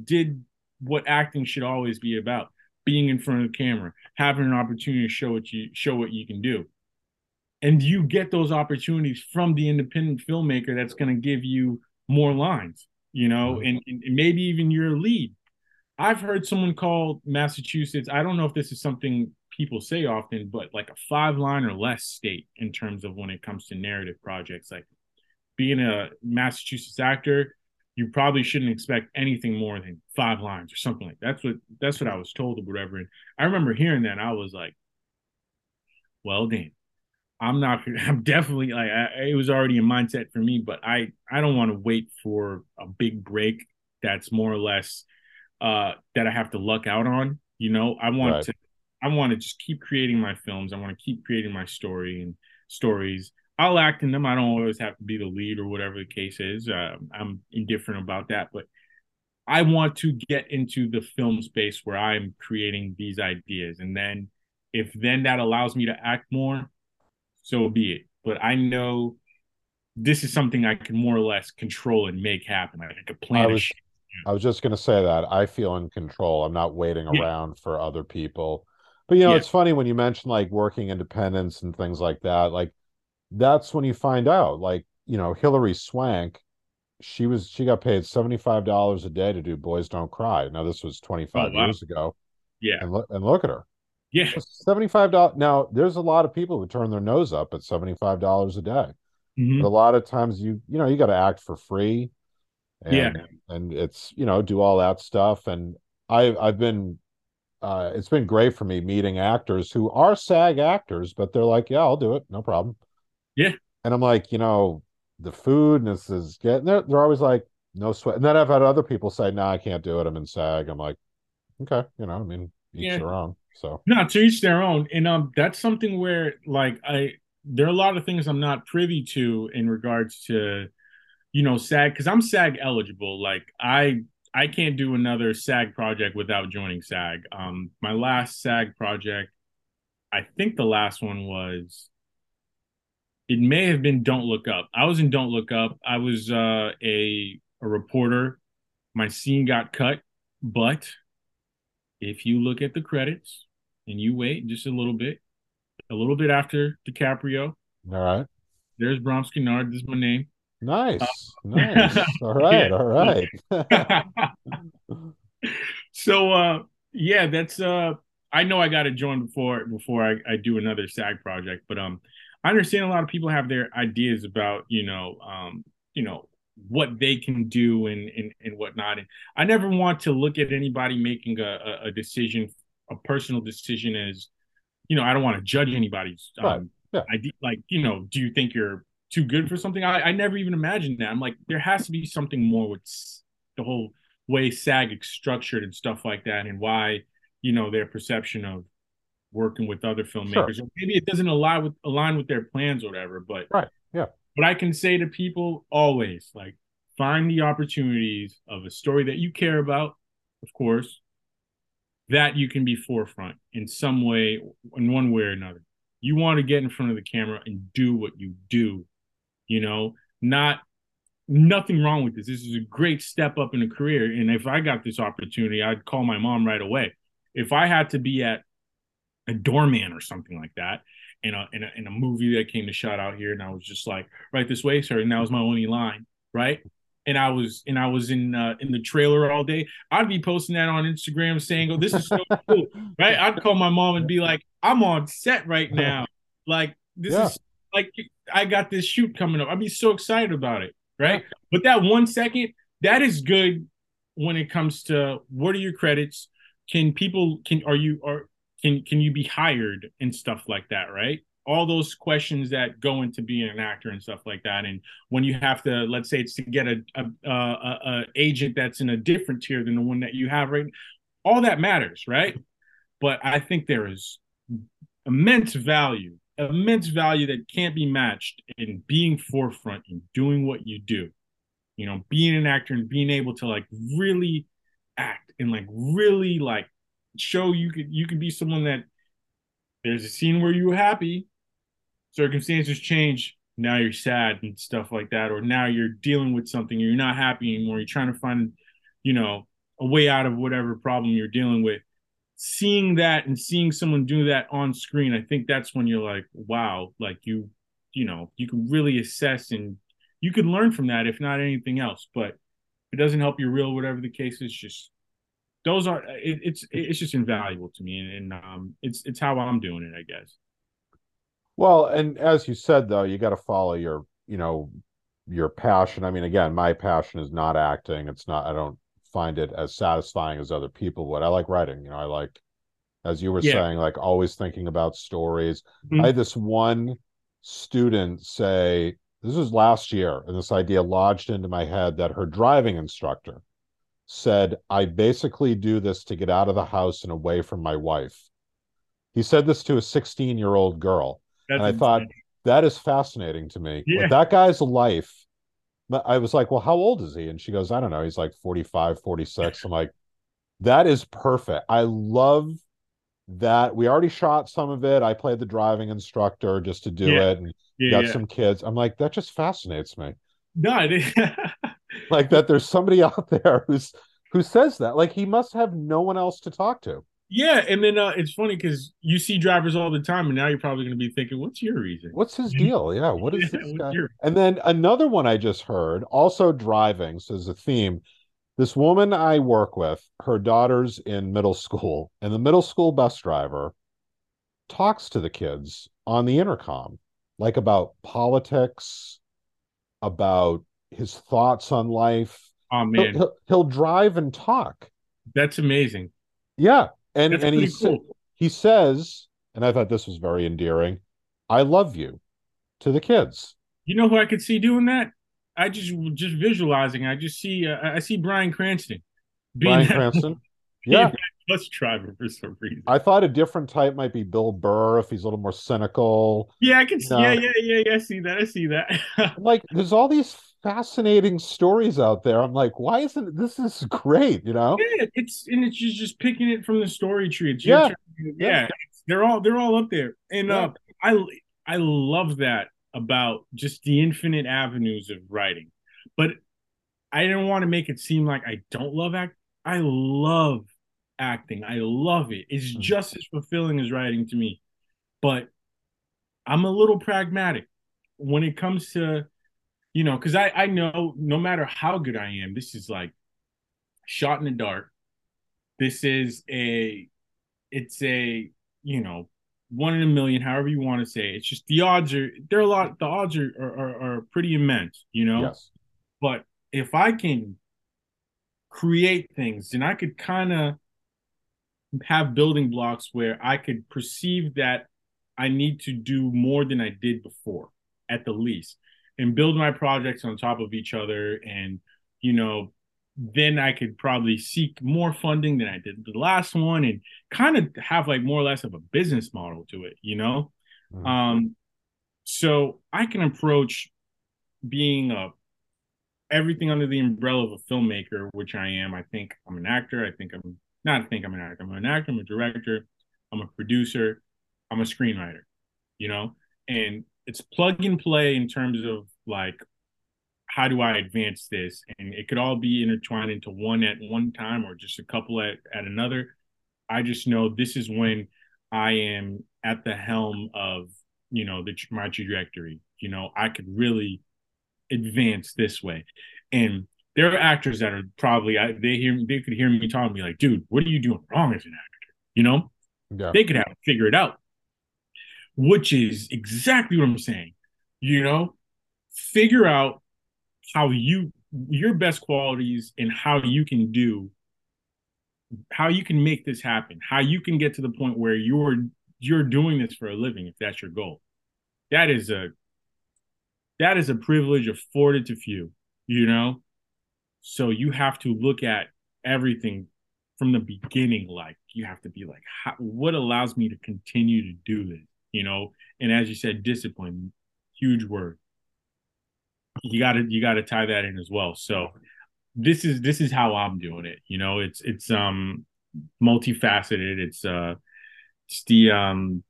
did what acting should always be about being in front of the camera having an opportunity to show what you show what you can do and you get those opportunities from the independent filmmaker that's going to give you more lines you know mm-hmm. and, and maybe even your lead i've heard someone call massachusetts i don't know if this is something people say often but like a five line or less state in terms of when it comes to narrative projects like being a massachusetts actor you probably shouldn't expect anything more than five lines or something like that. that's what that's what I was told or whatever. And I remember hearing that I was like, well, damn, I'm not. I'm definitely like I, it was already a mindset for me, but I I don't want to wait for a big break that's more or less uh that I have to luck out on. You know, I want right. to I want to just keep creating my films. I want to keep creating my story and stories I'll act in them. I don't always have to be the lead or whatever the case is. Uh, I'm indifferent about that, but I want to get into the film space where I'm creating these ideas, and then if then that allows me to act more, so be it. But I know this is something I can more or less control and make happen. I can plan. I was, I was just going to say that I feel in control. I'm not waiting yeah. around for other people. But you know, yeah. it's funny when you mention like working independence and things like that. Like that's when you find out like you know hilary swank she was she got paid $75 a day to do boys don't cry now this was 25 oh, wow. years ago yeah and, lo- and look at her yeah $75 now there's a lot of people who turn their nose up at $75 a day Mhm. But a lot of times you you know you got to act for free, and Yeah. and it's you know do all that stuff. And I I've been uh, it's been great for me meeting actors who are SAG actors, but they're like, yeah, I'll do it, no problem. Yeah. And I'm like, you know, the food and this is getting they're they're always like, no sweat. And then I've had other people say, no, I can't do it. I'm in SAG. I'm like, okay, you know, I mean, each Yeah. their own. So No, to each their own. And um that's something where like I there are a lot of things I'm not privy to in regards to you know SAG because I'm SAG eligible. Like I I can't do another SAG project without joining SAG. Um my last SAG project, I think the last one was it may have been Don't Look Up. I was in Don't Look Up. I was uh a a reporter. My scene got cut, but if you look at the credits and you wait just a little bit, a little bit after DiCaprio, all right. there's Brahms Guignard. This is my name. Nice. nice. All right. All right. so uh yeah, that's uh I know I gotta join before before I, I do another SAG project, but um I understand a lot of people have their ideas about, you know, um, you know, what they can do and and, and whatnot. And I never want to look at anybody making a, a, decision, a personal decision as, you know, I don't want to judge anybody's um Right. Yeah. idea like, you know, do you think you're too good for something? I, I never even imagined that. I'm like, there has to be something more with the whole way SAG is structured and stuff like that, and why you know their perception of working with other filmmakers. Or maybe it doesn't align with align with their plans or whatever. But Right, yeah. But I can say to people always like find the opportunities of a story that you care about, of course, that you can be forefront in some way, in one way or another. You want to get in front of the camera and do what you do, you know, not nothing wrong with this. This is a great step up in a career. And if I got this opportunity, I'd call my mom right away. If I had to be at a doorman or something like that in a in a, in a movie that came to shot out here, and I was just like, right this way, sir, and that was my only line, right? And I was and I was in uh, in the trailer all day. I'd be posting that on Instagram saying, "Oh, this is so cool," right? I'd call my mom and be like, "I'm on set right now, like this Yeah. is like I got this shoot coming up. I'd be so excited about it, right? But that one second, that is good when it comes to what are your credits? Can people can are you are can can you be hired and stuff like that, right? All those questions that go into being an actor and stuff like that. And when you have to, let's say it's to get a a, a, a agent that's in a different tier than the one that you have right, all that matters, right? But I think there is immense value, immense value that can't be matched in being forefront and doing what you do. You know, being an actor and being able to like really act and like really like show you could you could be someone that there's a scene where you were happy, circumstances change, now you're sad and stuff like that, or now you're dealing with something, you're not happy anymore, you're trying to find, you know, a way out of whatever problem you're dealing with. Seeing that and seeing someone do that on screen, I think that's when you're like, wow, like you, you know, you can really assess and you could learn from that, if not anything else. But it doesn't help you real, whatever the case is, just those are it, it's it's just invaluable to me, and, and um, it's it's how I'm doing it, I guess. Well, and as you said, though, you got to follow your, you know, your passion. I mean, again, my passion is not acting. It's not, I don't find it as satisfying as other people would. I like writing, you know, I like, as you were Yeah. saying, like always thinking about stories. Mhm. I had this one student say, this was last year, and this idea lodged into my head that her driving instructor said, I basically do this to get out of the house and away from my wife. He said this to a 16 year old girl. That's and I thought that is fascinating to me. Yeah. With that guy's life, I was like, well, how old is he? And she goes, I don't know. He's like 45, 46. I'm like, that is perfect. I love that. We already shot some of it. I played the driving instructor just to do Yeah. it and yeah, got some kids. I'm like, that just fascinates me. no, Like that there's somebody out there who's who says that. Like he must have no one else to talk to. yeah, and then uh, it's funny because you see drivers all the time, and now you're probably going to be thinking, "What's your reason?" What's his deal? Yeah, what is Yeah, this guy? your- And then another one I just heard, also driving, so as a theme. This woman I work with, her daughter's in middle school, and the middle school bus driver talks to the kids on the intercom, like about politics about his thoughts on life. Oh He'll, man, he'll, he'll drive and talk. that's amazing. Yeah, and That's and he cool. he says, and I thought this was very endearing. I love you to the kids. You know who I could see doing that? I just just visualizing. I just see uh, I see Bryan Cranston Bryan Cranston. Yeah, bus driver for some reason. I thought a different type might be Bill Burr if he's a little more cynical. yeah, I can see. No. Yeah, yeah, yeah, yeah. I see that. I see that. Like, there's all these fascinating stories out there. I'm like, why isn't this is great? You know? yeah, it's and it's just just picking it from the story tree. It's your Yeah. yeah. they're all they're all up there, and Yeah. uh, I I love that about just the infinite avenues of writing. But I didn't want to make it seem like I don't love act. I love acting. I love it. It's Mhm. just as fulfilling as writing to me. But I'm a little pragmatic when it comes to, you know, because I I know no matter how good I am, this is like shot in the dark. This is a, it's a, you know, one in a million, however you want to say. it. It's just the odds are they're a lot. The odds are are, are, pretty immense, you know. Yes. But if I can create things, then I could kind of have building blocks where I could perceive that I need to do more than I did before, at the least, and build my projects on top of each other. And, you know, then I could probably seek more funding than I did the last one and kind of have like more or less of a business model to it, you know? Mhm. Um, so I can approach being a everything under the umbrella of a filmmaker, which I am. I think I'm an actor. I think I'm not. I think I'm an actor. I'm an actor. I'm a director. I'm a producer. I'm a screenwriter. You know, and it's plug and play in terms of like how do I advance this, and it could all be intertwined into one at one time or just a couple at at another. I just know this is when I am at the helm of you know the my trajectory. You know, I could really advance this way. And there are actors that are probably I, they hear they could hear me talking, be like, dude, what are you doing wrong as an actor? You know, Yeah. they could have figure it out, which is exactly what I'm saying. You know, figure out how you your best qualities and how you can do how you can make this happen how you can get to the point where you're you're doing this for a living if that's your goal. That is a that is a privilege afforded to few you know? So you have to look at everything from the beginning like you have to be like how, what allows me to continue to do this? You know? And as you said discipline huge word you got to you got to tie that in as well. So this is this is how i'm doing it you know it's it's um multifaceted. It's uh it's the um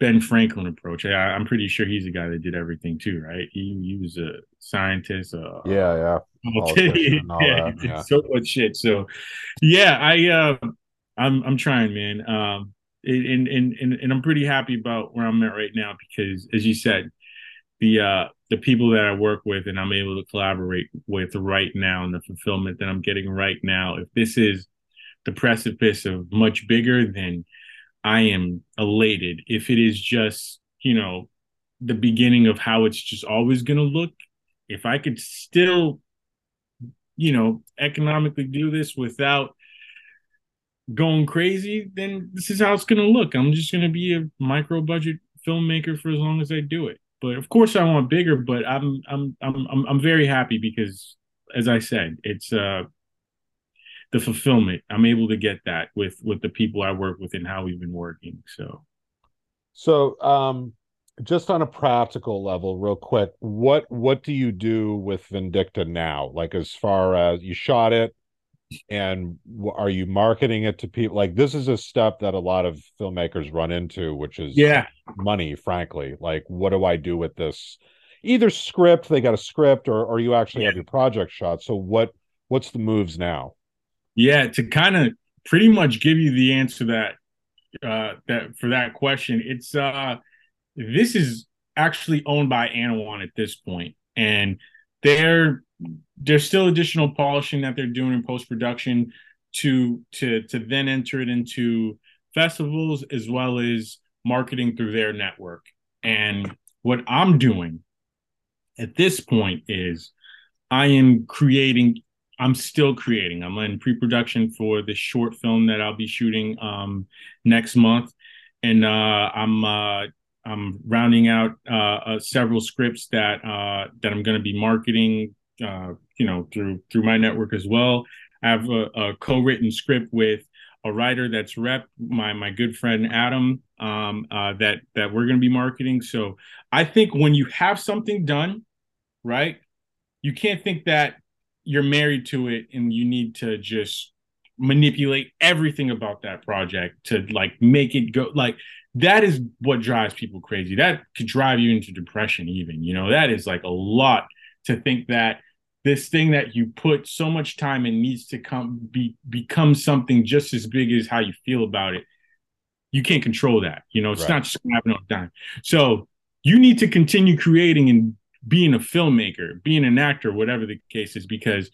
ben franklin approach. I, i'm pretty sure he's the guy that did everything too right? He, he was a scientist uh Yeah, yeah. Politician and all yeah, that, he did yeah. so much shit. So yeah i uh i'm i'm trying man. Um and and and, and i'm pretty happy about where i'm at right now because as you said the uh the people that I work with and I'm able to collaborate with right now and the fulfillment that I'm getting right now, if this is the precipice of much bigger, then I am elated. If it is just, you know, the beginning of how it's just always gonna look, if I could still, you know, economically do this without going crazy, then this is how it's gonna look. I'm just gonna be a micro budget filmmaker for as long as I do it but of course I want bigger. But I'm I'm I'm I'm I'm very happy because, as I said, it's uh the fulfillment. I'm able to get that with with the people I work with and how we've been working. So So, um, just on a practical level, real quick, what what do you do with Vindicta now? Like, as far as you shot it, and are you marketing it to people? Like, this is a step that a lot of filmmakers run into, which is yeah, money. Frankly, like, what do I do with this? Either script, they got a script, or or you actually have your project shot. So, what what's the moves now? yeah. To kind of pretty much give you the answer that uh that for that question, it's uh this is actually owned by Anawan at this point, and they're there's still additional polishing that they're doing in post production to to to then enter it into festivals as well as marketing through their network. And what I'm doing at this point is I am creating. I'm still creating. I'm in pre-production for the short film that I'll be shooting um, next month, and uh, I'm uh, I'm rounding out uh, uh, several scripts that uh, that I'm going to be marketing, uh, you know, through through my network as well. I have a, a co-written script with a writer that's rep my my good friend Adam um, uh, that that we're going to be marketing. So I think when you have something done, right, you can't think that you're married to it and you need to just manipulate everything about that project to like make it go like that is what drives people crazy that could drive you into depression even you know that is like a lot to think that this thing that you put so much time in needs to come be become something just as big as how you feel about it you can't control that you know it's Right. not just happening all the time so you need to continue creating and being a filmmaker being an actor whatever the case is because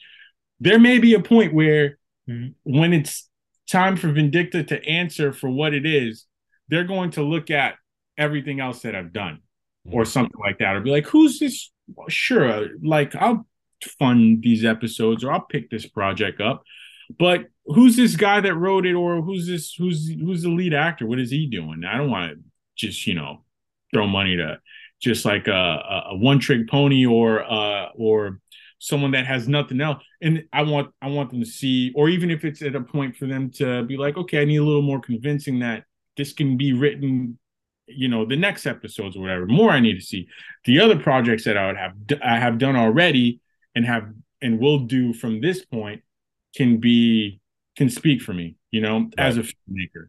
there may be a point where when it's time for Vindicta to answer for what it is, they're going to look at everything else that I've done or mm-hmm. something like that, or be like, who's this? Sure, like I'll fund these episodes or I'll pick this project up. But who's this guy that wrote it, or who's this? Who's who's the lead actor? What is he doing? I don't want to just you know throw money to just like a, a, one trick pony or uh or someone that has nothing else and i want i want them to see or even if it's at a point for them to be like okay i need a little more convincing that this can be written you know the next episodes or whatever more i need to see the other projects that i would have i have done already and have and will do from this point can be can speak for me you know as a filmmaker.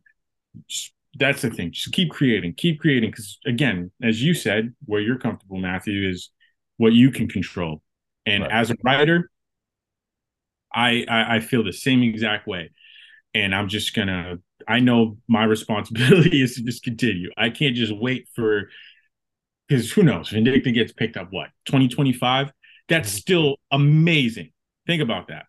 Just- that's the thing. Just keep creating keep creating because again as you said where you're comfortable matthew is what you can control. And Right. as a writer I, I i feel the same exact way. And i'm just gonna i know my responsibility is to just continue. I can't just wait for because who knows? Vindicta gets picked up what 2025 that's Mm-hmm. still amazing think about that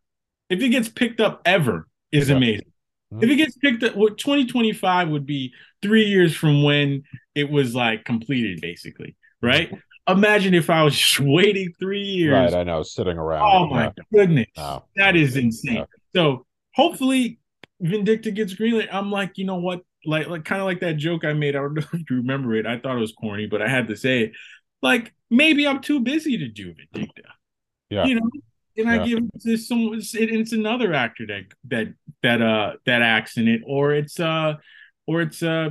if it gets picked up ever is Yeah. amazing Mhm. if it gets picked up what 2025 would be three years from when it was like completed basically right imagine if i was just waiting three years Right, I know, sitting around. Oh my yeah. goodness, No. that is insane. Yeah. So hopefully, Vindicta gets greenlit. I'm like, you know what, like, like kind of like that joke I made. I don't know if you remember it. I thought it was corny, but I had to say it. Like maybe I'm too busy to do Vindicta. Yeah. You know, and I give it to some. It's, it, it's another actor that that that uh that acts in it, or it's uh or it's uh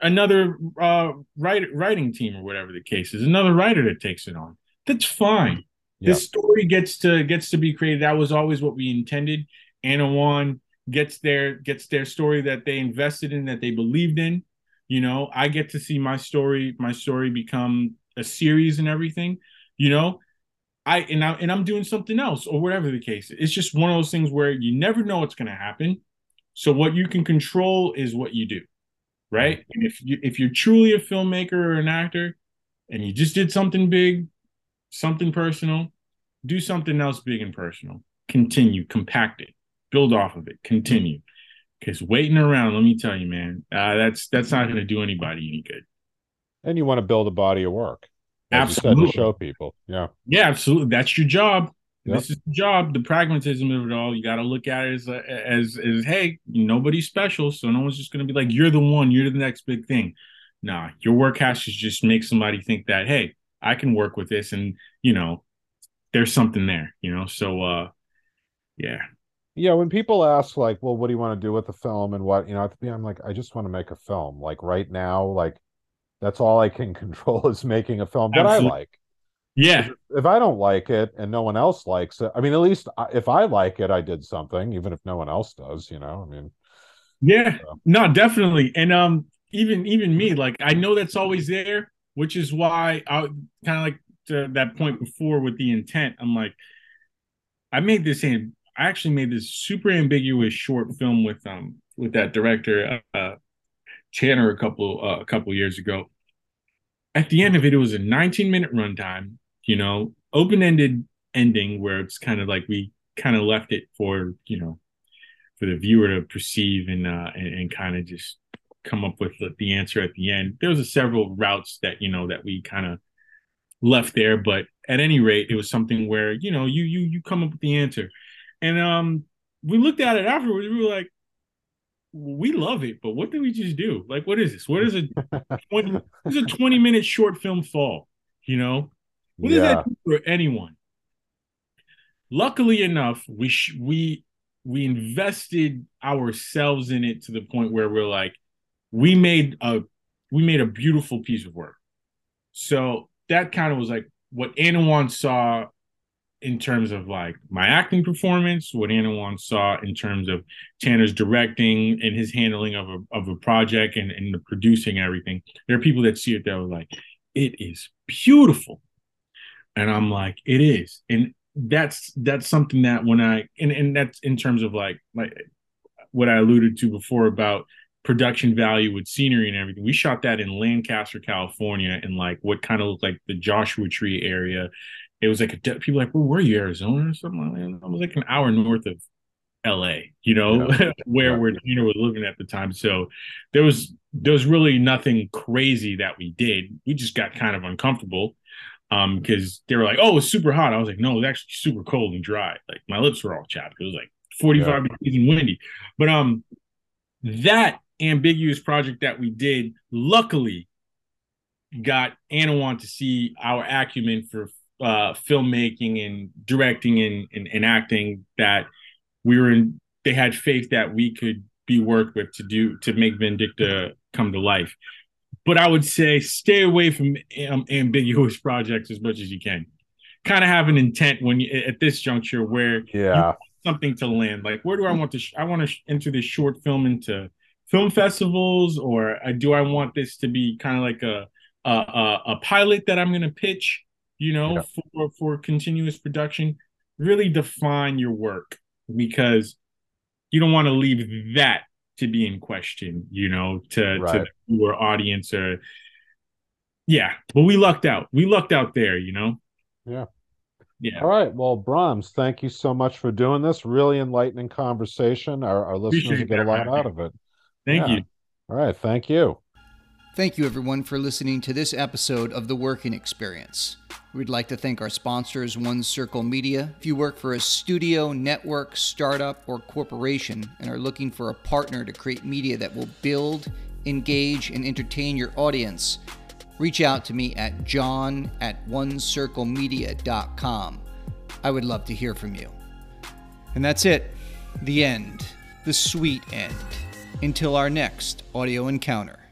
another uh write, writing team or whatever the case is. Another writer that takes it on. That's fine Yeah. this story gets to gets to be created. That was always what we intended. Anawan gets their gets their story that they invested in, that they believed in. You know, I get to see my story, my story become a series and everything. You know, I and I and I'm doing something else or whatever the case. It's just one of those things where you never know what's going to happen. So what you can control is what you do, right? And if you if you're truly a filmmaker or an actor, and you just did something big, something personal, do something else big and personal. Continue, compact it, build off of it, continue. Because waiting around, let me tell you, man, uh, that's that's not going to do anybody any good. And you want to build a body of work. Said, Absolutely. to show people. Yeah. Yeah, absolutely. That's your job. Yep. This is the job. The pragmatism of it all. You got to look at it as as as hey, nobody's special, so no one's just going to be like you're the one, you're the next big thing. Nah, your work has to just make somebody think that hey, I can work with this, and you know, there's something there. You know, so uh, yeah, Yeah, when people ask like, well, what do you want to do with the film and what, you know, I'm like, I just want to make a film. Like right now, like that's all I can control is making a film that I like. yeah, If I don't like it and no one else likes it, I mean, at least if I like it, I did something, even if no one else does, you know. I mean, Yeah, So. no, definitely. And um, even even me, like I know that's always there, which is why I kind of like to that point before with the intent. I'm like, I made this in. I actually made this super ambiguous short film with um with that director uh Tanner a couple uh, a couple years ago. At the end of it, it was a 19 minute runtime. You know, open ended ending where it's kind of like we kind of left it for you know for the viewer to perceive and uh and, and kind of just come up with the, answer at the end. There was a several routes that you know that we kind of left there. But at any rate, it was something where you know you you you come up with the answer, and um, we looked at it afterwards. We were like, we love it, but what did we just do? Like, what is this? What is a 20, what is a 20 minute short film fall? You know, what does Yeah. that do for anyone? Luckily enough, we sh- we we invested ourselves in it to the point where we're like, we made a we made a beautiful piece of work. So that kind of was like what Anawan saw in terms of like my acting performance, what Anna Anawan saw in terms of Tanner's directing and his handling of a of a project and, and the producing everything. There are people that see it that were like, it is beautiful. And I'm like, it is. And that's that's something that when I and, and that's in terms of like like what I alluded to before about production value with scenery and everything. We shot that in Lancaster, California, in like what kind of looked like the Joshua Tree area. It was like a de- people like, well, where are you, Arizona or something like that? I was like an hour north of LA, you know, where Yeah. where Gina was living at the time. So there was there was really nothing crazy that we did. We just got kind of uncomfortable um because they were like, oh, it's super hot. I was like, no, it's actually super cold and dry. Like my lips were all chapped. It was like 45 degrees and windy. But um that ambiguous project that we did, luckily, got Anawan to see our acumen for uh, filmmaking and directing and, and, and acting that we were in. They had faith that we could be worked with to do to make Vindicta come to life. But I would say stay away from um, ambiguous projects as much as you can. Kind of have an intent when you at this juncture where Yeah. something to land. Like, where do I want to? Sh- I want to sh- enter this short film into film festivals, or uh, do I want this to be kind of like a a, a a pilot that I'm going to pitch? You know, Yeah. for for continuous production. Really define your work because you don't want to leave that to be in question. You know, to to Right. the viewer audience or. Yeah, but we lucked out. We lucked out there, you know. Yeah. Yeah. All right. Well, Brahms, thank you so much for doing this. Really enlightening conversation. Our, our listeners Appreciate will get a lot man. out of it. Thank Yeah. you. All right. Thank you. Thank you, everyone, for listening to this episode of The Working Experience. We'd like to thank our sponsors, One Circle Media. If you work for a studio, network, startup, or corporation and are looking for a partner to create media that will build, engage, and entertain your audience, reach out to me at john at onecirclemedia.com. I would love to hear from you. And that's it. The end. The sweet end. Until our next audio encounter.